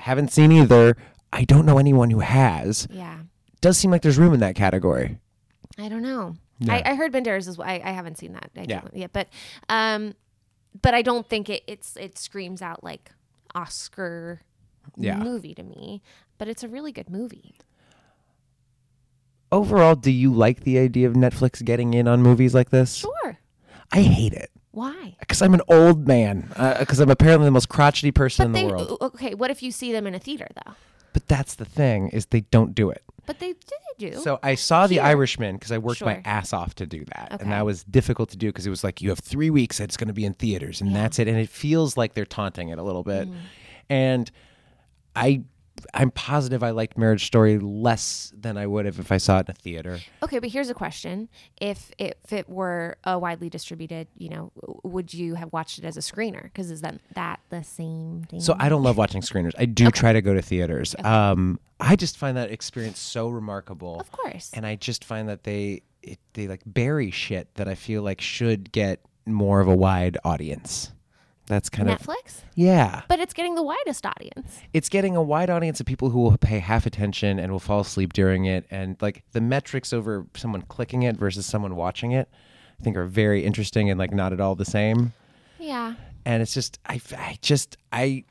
haven't seen either. I don't know anyone who has. yeah. Does seem like there's room in that category. I don't know. I, I heard Banderas as well. I, I haven't seen that. I Yeah. yeah. But, um, but I don't think it, it's it screams out like Oscar Yeah. movie to me. But it's a really good movie. Overall, do you like the idea of Netflix getting in on movies like this? Sure. I hate it Why? because I'm an old man. Because I'm apparently the most crotchety person But in they the world. okay. What if you see them in a theater though? But that's the thing is they don't do it. But they they do. So I saw The Here. Irishman because I worked my Sure. ass off to do that, Okay. and that was difficult to do because it was like you have three weeks. It's going to be in theaters, and that's it. And it feels like they're taunting it a little bit. Mm. And I, I'm positive I liked Marriage Story less than I would have if I saw it in a theater. Okay, but here's a question: If if it were a widely distributed, you know, would you have watched it as a screener? Because is that that the same thing? So I don't love watching screeners. I do try to go to theaters. Um, I just find that experience so remarkable. Of course. and I just find that they it, they like bury shit that I feel like should get more of a wide audience. That's kind of Netflix, yeah. but it's getting the widest audience. It's getting a wide audience of people who will pay half attention and will fall asleep during it, and like the metrics over someone clicking it versus someone watching it, I think are very interesting and like not at all the same. Yeah. And it's just I, I just I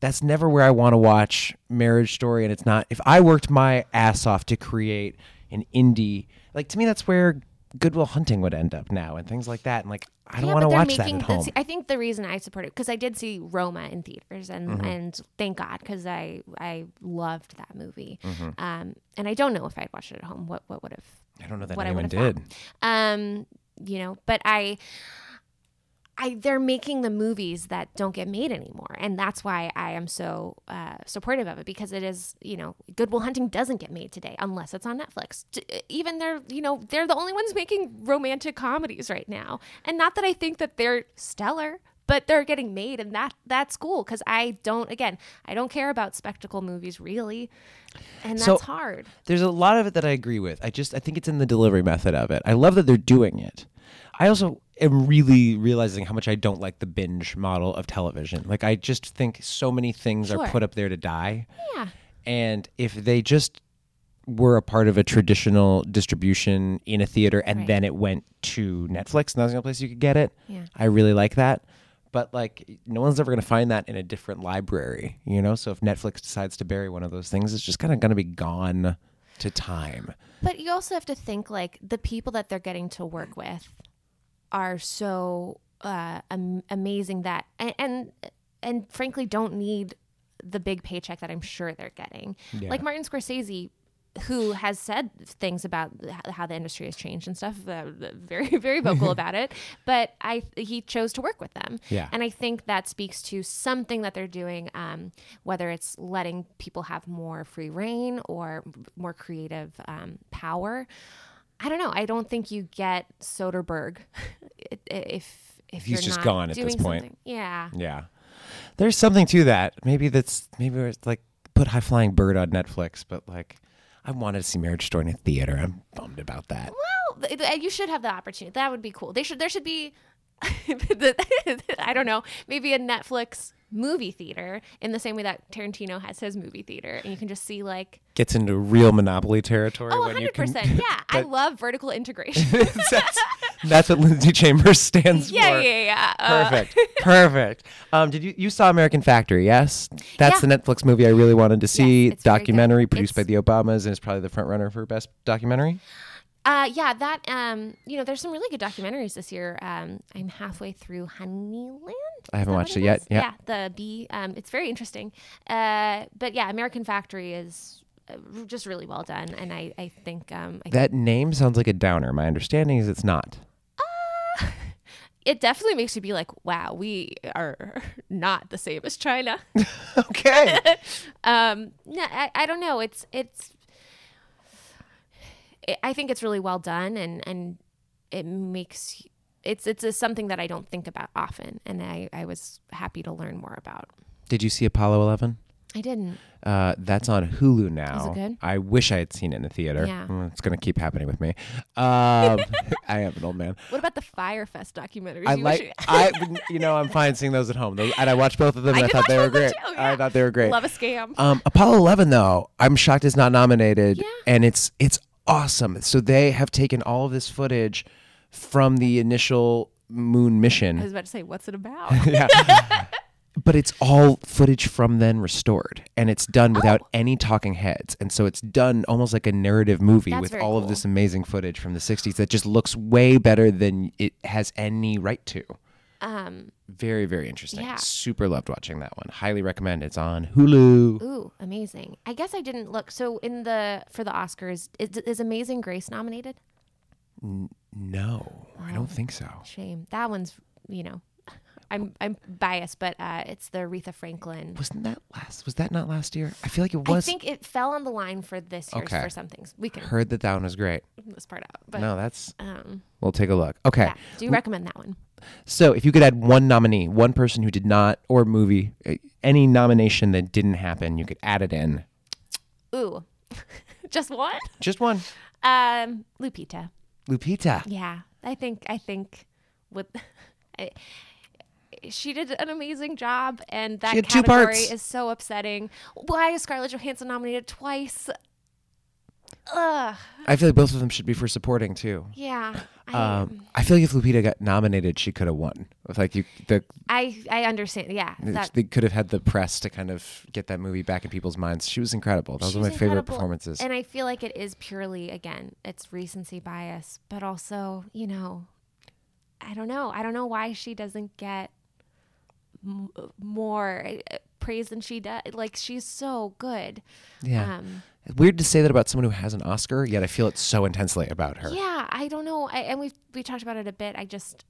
that's never where I want to watch Marriage Story, and it's not. If I worked my ass off to create an indie, like to me, that's where Goodwill Hunting would end up now, and things like that. And like I don't yeah, want to watch that at home. I think the reason I support it because I did see Roma in theaters, and Mm-hmm. and thank God because I I loved that movie. Mm-hmm. Um, and I don't know if I'd watched it at home. What what would have I don't know that what anyone have did. thought. Um, you know, but I, I they're making the movies that don't get made anymore, and that's why I am so uh, supportive of it because it is, you know, Goodwill Hunting doesn't get made today unless it's on Netflix. T- Even they're, you know, they're the only ones making romantic comedies right now, and not that I think that they're stellar. But they're getting made, and that that's cool because I don't. Again, I don't care about spectacle movies really, and that's So- hard. There's a lot of it that I agree with. I just I think it's in the delivery method of it. I love that they're doing it. I also am really realizing how much I don't like the binge model of television. Like I just think so many things are put up there to die. Yeah. And if they just were a part of a traditional distribution in a theater and Right. then it went to Netflix, and that's the only place you could get it. Yeah. I really like that. But like no one's ever gonna find that in a different library, you know? So if Netflix decides to bury one of those things, it's just kinda gonna be gone to time. But you also have to think like the people that they're getting to work with are so uh, am- amazing that and, and and frankly don't need the big paycheck that I'm sure they're getting. Like Martin Scorsese who has said things about how the industry has changed and stuff uh, very very vocal about it but i he chose to work with them Yeah. and i think that speaks to something that they're doing um, whether it's letting people have more free reign or more creative um, power i don't know i don't think you get soderbergh if if He's you're just not gone at this point. something. yeah Yeah. There's something to that. Maybe that's maybe it's like put High Flying Bird on Netflix, but like I wanted to see Marriage Story in a theater. I'm bummed about that. Well, you should have the opportunity. That would be cool. They should. There should be. I don't know. Maybe a Netflix movie theater in the same way that Tarantino has his movie theater, and you can just see like. Gets into real monopoly territory Oh, when you 100 can percent. Yeah, I love vertical integration. that's, That's what Lindsay Chambers stands yeah, for. yeah, yeah. Uh, Perfect. Perfect. Um, did you you saw American Factory? Yes, that's Yeah. the Netflix movie I really wanted to see. it's documentary produced by the Obamas and is probably the front runner for best documentary. Uh, yeah, that um, you know, there's some really good documentaries this year. Um, I'm halfway through Honeyland. I haven't watched what it yet. Yeah. yeah, the bee. Um, it's very interesting. Uh, but yeah, American Factory is uh, just really well done, and I I think um, I That name sounds like a downer. My understanding is it's not. It definitely makes you be like, wow, we are not the same as China. Okay. um, no, I, I don't know. It's it's. It, I think it's really well done, and and it makes it's it's a, something that I don't think about often, and I I was happy to learn more about. Did you see Apollo 11? I didn't. Uh, that's on Hulu now. Is it good? I wish I had seen it in the theater. Yeah. Mm, It's going to keep happening with me. Um, I am an old man. What about the Fyre Fest documentaries? I You like. wish- I you know I'm fine seeing those at home. Those, and I watched both of them. I and I thought they were both of them great. too, I thought they were great. love a scam. Um, Apollo 11 though, I'm shocked it's not nominated, Yeah. and it's it's awesome. So they have taken all of this footage from the initial moon mission. I was about to say, what's it about? yeah, but it's all footage from then restored, and it's done without Oh. any talking heads, and so it's done almost like a narrative movie That's with all of this amazing footage from the 60s that just looks way better than it has any right to. um, Very very interesting. Yeah. Super loved watching that one. Highly recommend. It's on Hulu. ooh, amazing. I guess I didn't look. So in the for the Oscars, is, is Amazing Grace nominated? No, I don't think so. Shame. That one's you know, I'm I'm biased, but uh, it's the Aretha Franklin. Wasn't that last? Was that not last year? I feel like it was. I think it fell on the line for this year's Okay. for some things. We can heard that that one was great. this part out, but no, that's. um, We'll take a look. Okay. yeah. Do you recommend that one? So if you could add one nominee, one person who did not, or movie, uh, any nomination that didn't happen, you could add it in. Ooh, just one. Just one. Um, Lupita. Lupita. Yeah, I think I think with I, she did an amazing job, and that category is so upsetting. Why is Scarlett Johansson nominated twice? Ugh. I feel like both of them should be for supporting too. Yeah. I, Um, I feel like if Lupita got nominated, she could have won. With like you, the I I understand. Yeah. That, they could have had the press to kind of get that movie back in people's minds. She was incredible. That was one of my favorite performances. And I feel like it is purely again, it's recency bias, but also, you know, I don't know. I don't know why she doesn't get m- more uh, praise than she does. Like she's so good. yeah. Um, Weird to say that about someone who has an Oscar, yet I feel it so intensely about her. yeah, I don't know. I, and we've we talked about it a bit. I just,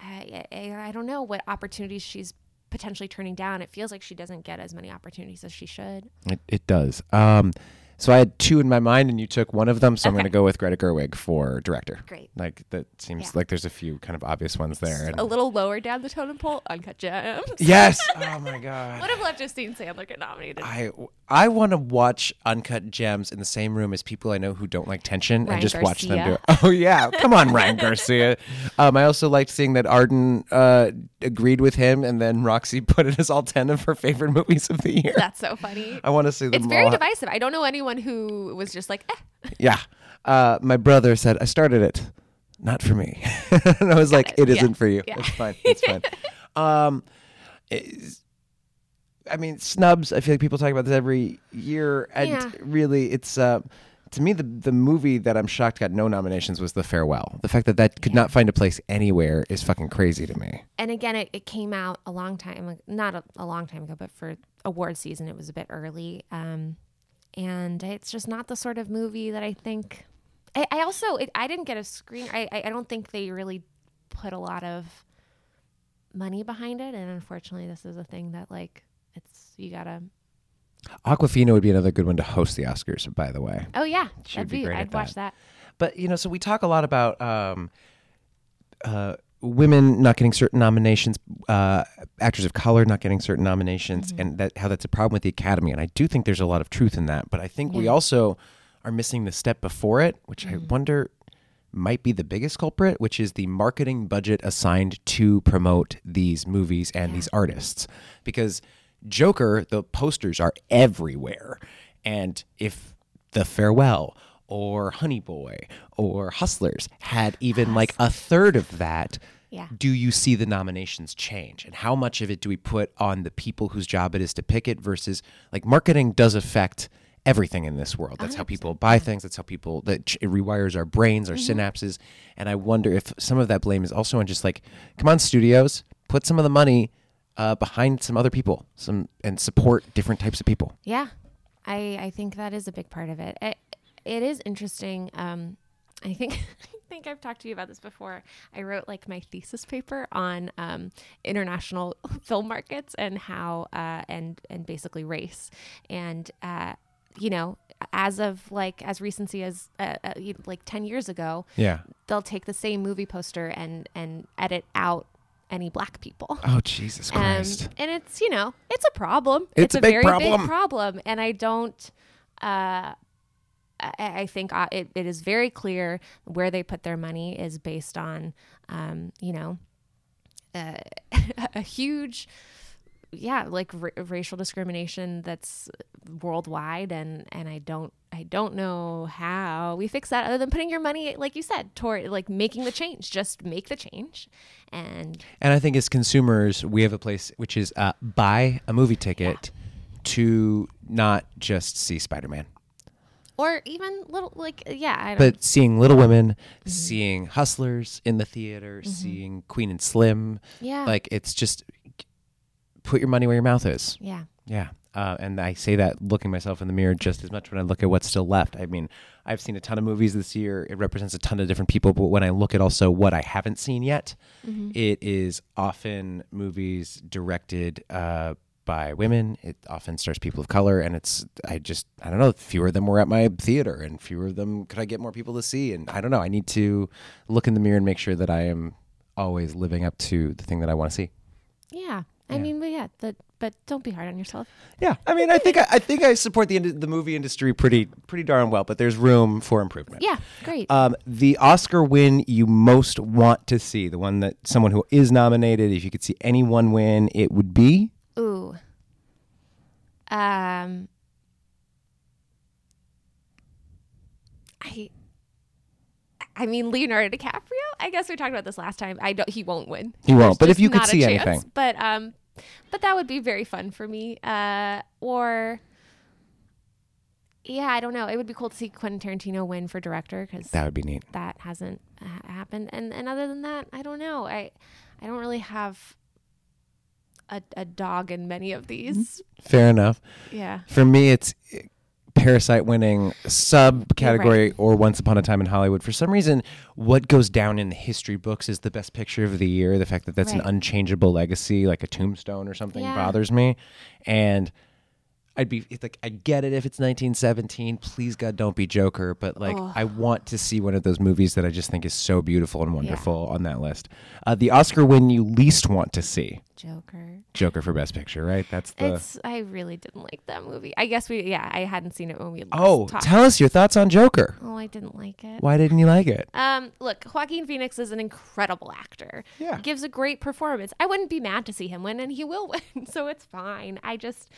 I, I I don't know what opportunities she's potentially turning down. It feels like she doesn't get as many opportunities as she should. It, it does. Um, so I had two in my mind, and you took one of them. So I'm going to go with Greta Gerwig for director. Great. Like that seems Yeah. like there's a few kind of obvious ones there. A little lower down the totem pole, Uncut Gems. yes. Oh my god. Would have loved to have seen Sandler get nominated. I I want to watch Uncut Gems in the same room as people I know who don't like tension Ryan and just watch them do it. Oh yeah, come on, Ryan Garcia. Um, I also liked seeing that Arden uh, agreed with him, and then Roxy put it as all ten of her favorite movies of the year. That's so funny. I want to see them It's very all. divisive. I don't know anyone who was just like, eh. Yeah. Uh, my brother said, I started it. Not for me. and I was like, it. it Yeah. isn't for you. Yeah. It's fine. It's fine. um, is- I mean, snubs. I feel like people talk about this every year. And Yeah. really, it's, uh, to me, the, the movie that I'm shocked got no nominations was The Farewell. The fact that that could not find a place anywhere is fucking crazy to me. and again, it, it came out a long time, not a, a long time ago, but for award season, it was a bit early. Um, and it's just not the sort of movie that I think. I, I also, it, I didn't get a screen. I, I don't think they really put a lot of money behind it, and unfortunately, this is a thing that like it's you gotta. Awkwafina would be another good one to host the Oscars, by the way. Oh yeah, She'd that'd be be. great I'd watch that. But you know, so we talk a lot about um, uh, women not getting certain nominations, uh, actors of color not getting certain nominations, and that how that's a problem with the Academy. And I do think there's a lot of truth in that. But I think we also are missing the step before it, which I wonder might be the biggest culprit, which is the marketing budget assigned to promote these movies and these artists. Because Joker, the posters are everywhere. And if The Farewell or Honey Boy or Hustlers had even like a third of that, Yeah. do you see the nominations change? And how much of it do we put on the people whose job it is to pick it versus like marketing does affect everything in this world. That's how people buy things. That's how people that it rewires our brains, our synapses. And I wonder if some of that blame is also on just like, come on, studios, put some of the money uh, behind some other people, some and support different types of people. Yeah, I I think that is a big part of it. It, it is interesting. Um, I think I think I've talked to you about this before. I wrote like my thesis paper on um, international film markets and how uh, and and basically race and uh, you know as of like as recency as uh, uh, like ten years ago, Yeah. they'll take the same movie poster and and edit out any black people. Oh Jesus Um, Christ! and it's you know it's a problem. It's a big very problem. big problem, and I don't. Uh, I, I think uh, it, it is very clear where they put their money is based on, um, you know, uh, a huge, yeah, like ra- racial discrimination that's worldwide, and and I don't I don't know how we fix that other than putting your money, like you said, toward like making the change. Just make the change, and And I think as consumers, we have a place which is uh, buy a movie ticket to not just see Spider Man, or even little like yeah, I don't. but seeing Little Women, seeing Hustlers in the theater, seeing Queen and Slim. Yeah. Like it's just put your money where your mouth is. yeah. Yeah. Uh, and I say that looking myself in the mirror just as much when I look at what's still left. I mean, I've seen a ton of movies this year. It represents a ton of different people. But when I look at also what I haven't seen yet, it is often movies directed uh, by women. It often stars people of color. And it's, I just, I don't know, fewer of them were at my theater and fewer of them could I get more people to see. And I don't know. I need to look in the mirror and make sure that I am always living up to the thing that I want to see. Yeah. I mean, but yeah, that, but don't be hard on yourself. Yeah, I mean, I think I, I think I support the ind- the movie industry pretty pretty darn well, but there's room for improvement. Yeah, great. Um, the Oscar win you most want to see, the one that someone who is nominated, if you could see anyone win, it would be. Ooh. Um. I. I mean, Leonardo DiCaprio. I guess we talked about this last time. I don't. He won't win. He won't, There's but if you could see chance. anything. But um, but that would be very fun for me. Uh, or. Yeah, I don't know. It would be cool to see Quentin Tarantino win for director because That would be neat. that hasn't ha- happened and and other than that i don't know i i don't really have a, a dog in many of these Fair enough. yeah For me, it's uh, Parasite winning subcategory or Once Upon a Time in Hollywood. For some reason, what goes down in the history books is the best picture of the year. The fact that that's an unchangeable legacy, like a tombstone or something, Yeah. bothers me. And I'd be it's like, I get it if it's 1917. Please, God, don't be Joker. But like, I want to see one of those movies that I just think is so beautiful and wonderful on that list. Uh, the Oscar win you least want to see joker Joker for Best Picture, right? That's the. it's i really didn't like that movie i guess we yeah i hadn't seen it when we oh, talked. tell us your thoughts on Joker. oh i didn't like it Why didn't you like it? um look joaquin phoenix is an incredible actor Yeah. gives a great performance i wouldn't be mad to see him win and he will win so it's fine i just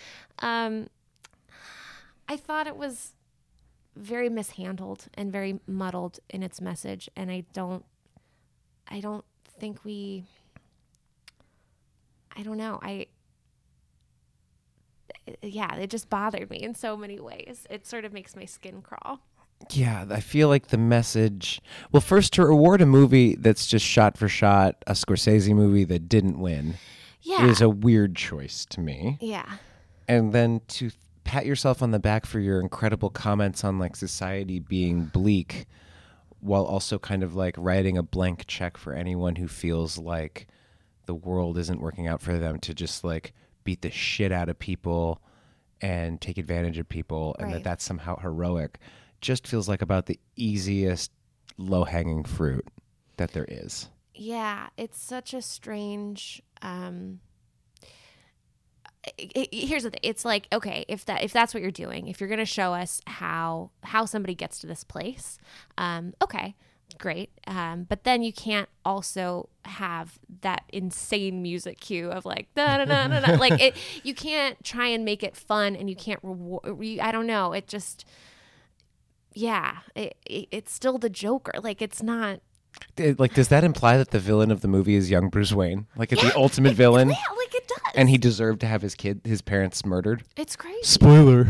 um i thought it was very mishandled and very muddled in its message and i don't i don't think we i don't know i yeah it just bothered me in so many ways it sort of makes my skin crawl Yeah, I feel like the message. Well, first to reward a movie that's just shot for shot, a Scorsese movie that didn't win, yeah is a weird choice to me. yeah And then to pat yourself on the back for your incredible comments on like society being bleak, while also kind of like writing a blank check for anyone who feels like the world isn't working out for them to just like beat the shit out of people and take advantage of people and that that's somehow heroic just feels like about the easiest low hanging fruit that there is. yeah it's such a strange um here's the thing it's like okay if that if that's what you're doing if you're going to show us how how somebody gets to this place um okay great um but then you can't also have that insane music cue of like da da da da like it you can't try and make it fun and you can't reward i don't know it just yeah, it, it, it's still the Joker. Like it's not. It- like, does that imply that the villain of the movie is young Bruce Wayne? Like, is the ultimate villain, Yeah, like it does. And he deserved to have his kid, his parents murdered? It's crazy. Spoiler: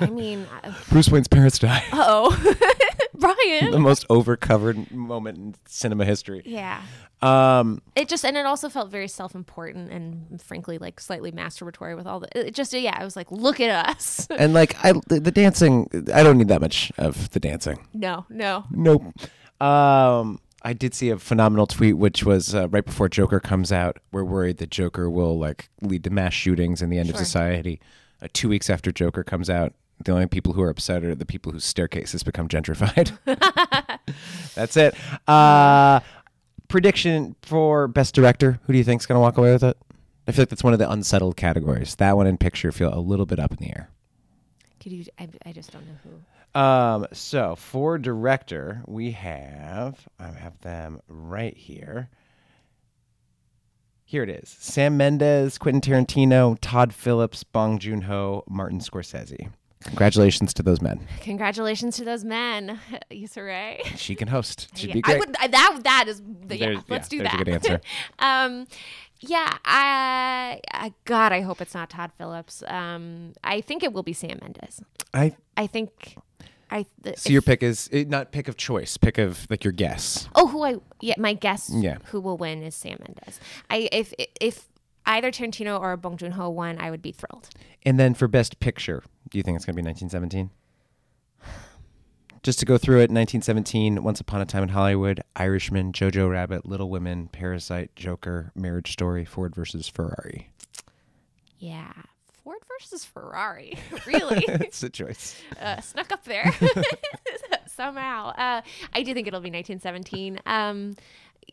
I mean, uh, Bruce Wayne's parents die. oh, Brian. the Brian. most overcovered moment in cinema history. Yeah. Um, It just and it also felt very self-important and frankly like slightly masturbatory with all the. It just yeah, I was like, look at us. and like, I the, the dancing, I don't need that much of the dancing. no, no. Nope. Um, I did see a phenomenal tweet, which was uh, right before Joker comes out. We're worried that Joker will like lead to mass shootings and the end of society. Uh, two weeks after Joker comes out, the only people who are upset are the people whose staircase has become gentrified. That's it. Uh, prediction for best director. Who do you think's going to walk away with it? I feel like that's one of the unsettled categories. That one and picture feel a little bit up in the air. Could you? I, I just don't know who. Um, so for director, we have I have them right here. Here it is: Sam Mendes, Quentin Tarantino, Todd Phillips, Bong Joon Ho, Martin Scorsese. Congratulations to those men. Congratulations to those men, Issa Rae. She can host. She'd Yeah, be great. I would. I, that that is. The, yeah, There's- let's yeah, do that. a good answer. um, yeah. I, I. God, I hope it's not Todd Phillips. Um, I think it will be Sam Mendes. I I think. I. th- so your pick is eh, not pick of choice, pick of like your guess. Oh, who I yeah, my guess Yeah. who will win is Sam Mendes. I if if either Tarantino or Bong Joon Ho won, I would be thrilled. And then for best picture, do you think it's going to be 1917? Just to go through it, 1917, Once Upon a Time in Hollywood, Irishman, Jojo Rabbit, Little Women, Parasite, Joker, Marriage Story, Ford versus Ferrari. Yeah, Ford versus Ferrari, really It's a choice. uh, snuck up there somehow. Uh, I do think it'll be 1917. Um,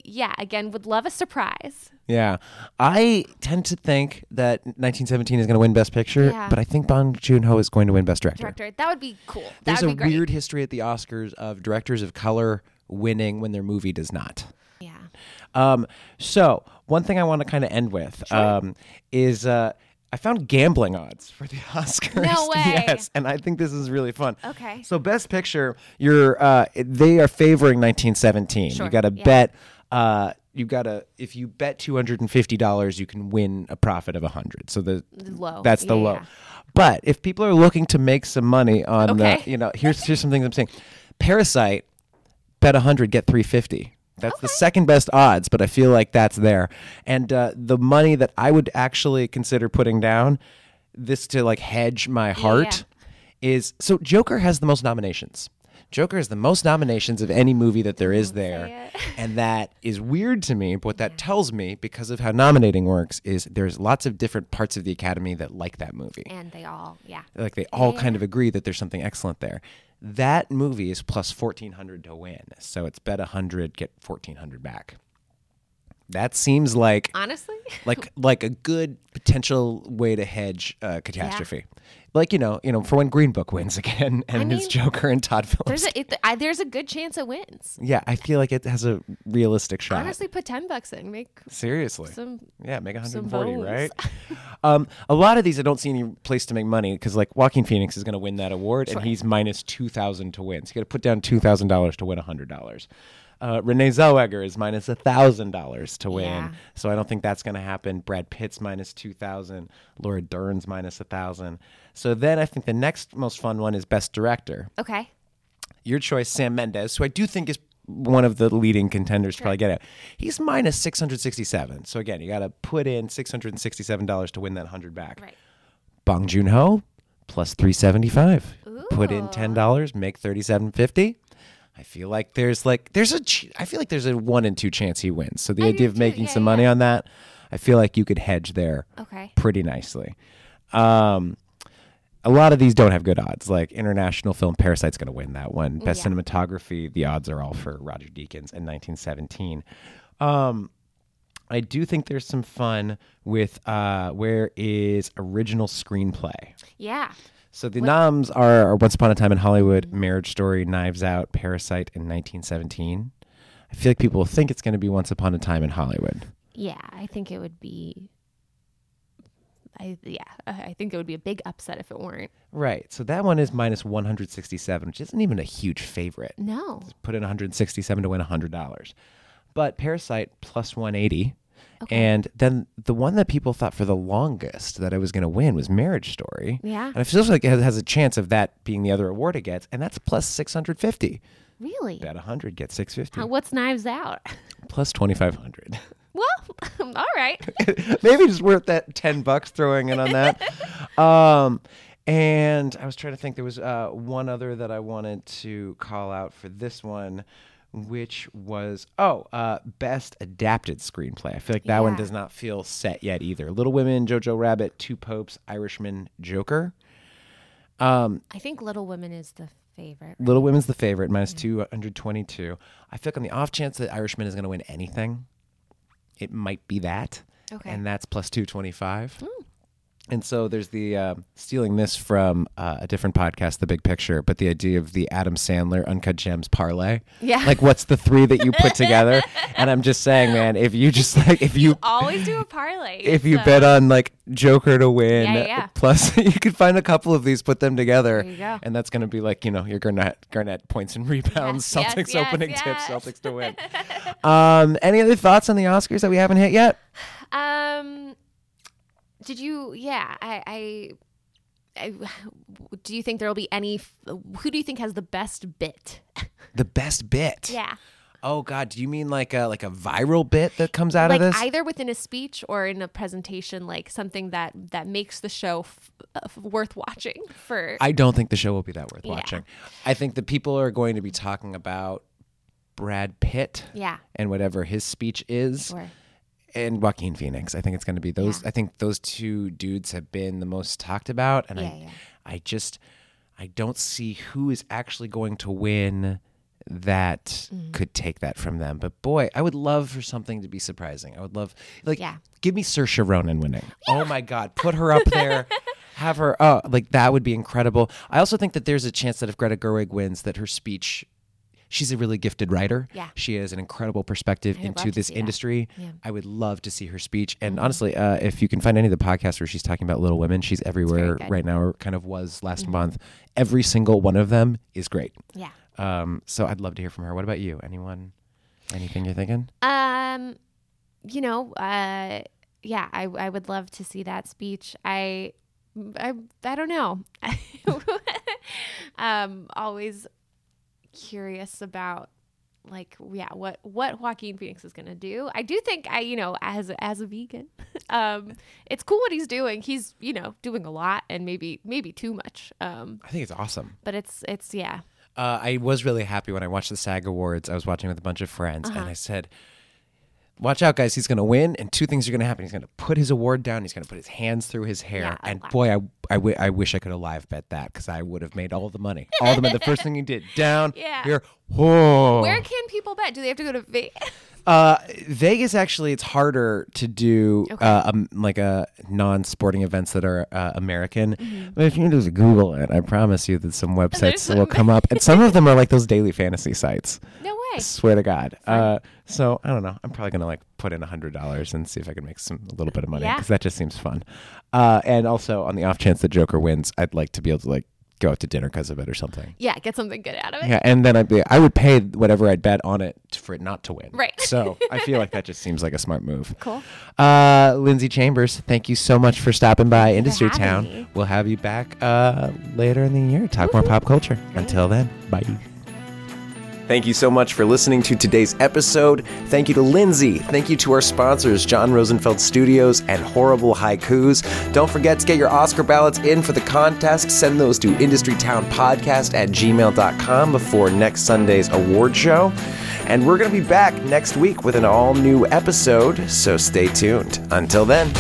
yeah, again, would love a surprise. Yeah. I tend to think that 1917 is going to win Best Picture, Yeah. but I think Bong Joon Ho is going to win Best Director. Director, that would be cool. That There's would a great. weird history at the Oscars of directors of color winning when their movie does not. yeah. Um, so one thing I want to kind of end with um, is uh, I found gambling odds for the Oscars. No way. yes, and I think this is really fun. Okay. So best picture, you're uh, they are favoring 1917. Sure, You got to yeah. bet. Uh, you got to if you bet two hundred and fifty dollars, you can win a profit of a hundred. So the Low. that's the Yeah, low. yeah. But if people are looking to make some money on, Okay. you know, here's here's some things I'm saying. Parasite, bet 100, get 350. That's the second best odds, but I feel like that's there. And uh, the money that I would actually consider putting down, this to like hedge my heart, is so Joker has the most nominations. Joker has the most nominations of any movie that there is there. and that is weird to me. But what that tells me, because of how nominating works, is there's lots of different parts of the Academy that like that movie And they all, yeah. like they all kind of agree that there's something excellent there. That movie is plus fourteen hundred to win, so it's bet hundred, get fourteen hundred back. That seems like Honestly, like like a good potential way to hedge uh, catastrophe. Like you know, you know, for when Green Book wins again, and it's mean, Joker and Todd Phillips. there's a it, I, there's a good chance it wins. yeah, I feel like it has a realistic shot. Honestly, put ten bucks in, make Seriously. some. Yeah, make some 140, bones. right? um, a lot of these, I don't see any place to make money because, like, Joaquin Phoenix is going to win that award, and he's minus two thousand to win. So you got to put down two thousand dollars to win hundred dollars. Uh, Renee Zellweger is minus thousand dollars to win, Yeah. so I don't think that's going to happen. Brad Pitt's minus two thousand. Laura Dern's minus thousand. So then I think the next most fun one is Best Director Okay. your choice, Sam Mendes, who I do think is one of the leading contenders to probably get it. He's minus 667. So again, you got to put in $667 to win that 100 back. Right. Bong Joon-ho plus 375. Put in $10, make 3750. I feel like there's like there's a ch- I feel like there's a 1 in 2 chance he wins. So the I idea of making Yeah, some money on that, I feel like you could hedge there Okay. pretty nicely. Um, a lot of these don't have good odds. Like international film, Parasite's going to win that one. Best Yeah. cinematography, the odds are all for Roger Deakins in 1917. Um, I do think there's some fun with uh, where is original screenplay. Yeah. So the noms are Once Upon a Time in Hollywood, Marriage Story, Knives Out, Parasite, and 1917. I feel like people think it's going to be Once Upon a Time in Hollywood. Yeah. I think it would be I yeah, I think it would be a big upset if it weren't. Right. So that one is minus 167, which isn't even a huge favorite. No. Put in 167 to win $100. But Parasite plus 180. And then the one that people thought for the longest that I was going to win was Marriage Story. Yeah. And it feels like it has a chance of that being the other award it gets, and that's plus 650. Really? Bet 100 gets 650. Uh, What's Knives Out? plus 2500. Well, all right. Maybe it's worth that 10 bucks throwing in on that. um, and I was trying to think there was uh, one other that I wanted to call out for this one, which was, oh, uh, best adapted screenplay. I feel like that one does not feel set yet either. Little Women, Jojo Rabbit, Two Popes, Irishman, Joker. I think Little Women is the favorite. Little Women's the favorite, minus 222. I feel like on the off chance that Irishman is going to win anything, it might be that. Okay. And that's plus 225. Hmm. And so there's the uh, stealing this from uh, a different podcast, The Big Picture, but the idea of the Adam Sandler Uncut Gems parlay. Yeah. Like, what's the three that you put together? And I'm just saying, man, if you just like, if you. Always do a parlay. If you so- bet on like Joker to win, Yeah, yeah, plus you could find a couple of these, put them together, you and that's going to be like you know your Garnett Garnett points and rebounds, Yes, Celtics yes, opening yes. tips, Celtics to win. um, any other thoughts on the Oscars that we haven't hit yet? Um, did you? Yeah, I. I I, do you think there will be any? Who do you think has the best bit? The best bit. Yeah, Oh God, do you mean like a like a viral bit that comes out like of this? either within a speech or in a presentation, like something that that makes the show f- uh, f- worth watching. For I don't think the show will be that worth Yeah. watching. I think the people are going to be talking about Brad Pitt yeah, and whatever his speech is. sure. And Joaquin Phoenix. I think it's going to be those. Yeah. I think those two dudes have been the most talked about, and Yeah, I, yeah. I just, I don't see who is actually going to win that Mm. could take that from them. But boy, I would love for something to be surprising. I would love, like, Yeah. give me Saoirse Ronan winning. Oh my God, put her up there. Have her, oh, like that would be incredible. I also think that there's a chance that if Greta Gerwig wins, that her speech, she's a really gifted writer. Yeah. She has an incredible perspective into this industry. Yeah. Mm-hmm. I would love to see her speech. And honestly, uh, if you can find any of the podcasts where she's talking about Little Women, she's everywhere. Mm-hmm. right now, or kind of was last month. Every single one of them is great. Yeah. Um, so I'd love to hear from her. What about you? Anyone? Anything you're thinking? Um, you know, uh, yeah, I I would love to see that speech. I I I don't know. um, always curious about like yeah what what Joaquin Phoenix is gonna do. I do think I you know as as a vegan, um, it's cool what he's doing. He's you know doing a lot and maybe maybe too much. Um, I think it's awesome. but it's it's yeah Uh, I was really happy when I watched the SAG Awards. I was watching with a bunch of friends, Uh-huh. and I said, "Watch out, guys! He's going to win, and two things are going to happen. He's going to put his award down. He's going to put his hands through his hair, Yeah, and wow. boy, I I, w- I wish I could have live bet that because I would have made all the money. All the money. The first thing he did, down Yeah. here. Whoa! Where can people bet? Do they have to go to Vegas? Uh, Vegas actually, it's harder to do uh, um, like a non-sporting events that are uh, American. But if you just Google it, I promise you that some websites some- will come up, and some of them are like those daily fantasy sites. No way. Swear to God. Uh, so I don't know. I'm probably gonna like put in a hundred dollars and see if I can make some a little bit of money Yeah. because that just seems fun. Uh, and also on the off chance that Joker wins, I'd like to be able to like go out to dinner because of it or something. Yeah, get something good out of it. Yeah, and then I'd be I would pay whatever I'd bet on it for it not to win. Right. So I feel like that just seems like a smart move. Cool. Uh, Lindsay Chambers, thank you so much for stopping by Industry Town. me. We'll have you back uh, later in the year. Talk more pop culture. Until then, bye. Thank you so much for listening to today's episode. Thank you to Lindsay. Thank you to our sponsors, John Rosenfeld Studios and Horrible Haikus. Don't forget to get your Oscar ballots in for the contest. Send those to industrytownpodcast at gmail.com before next Sunday's award show. And we're going to be back next week with an all new episode, so stay tuned. Until then.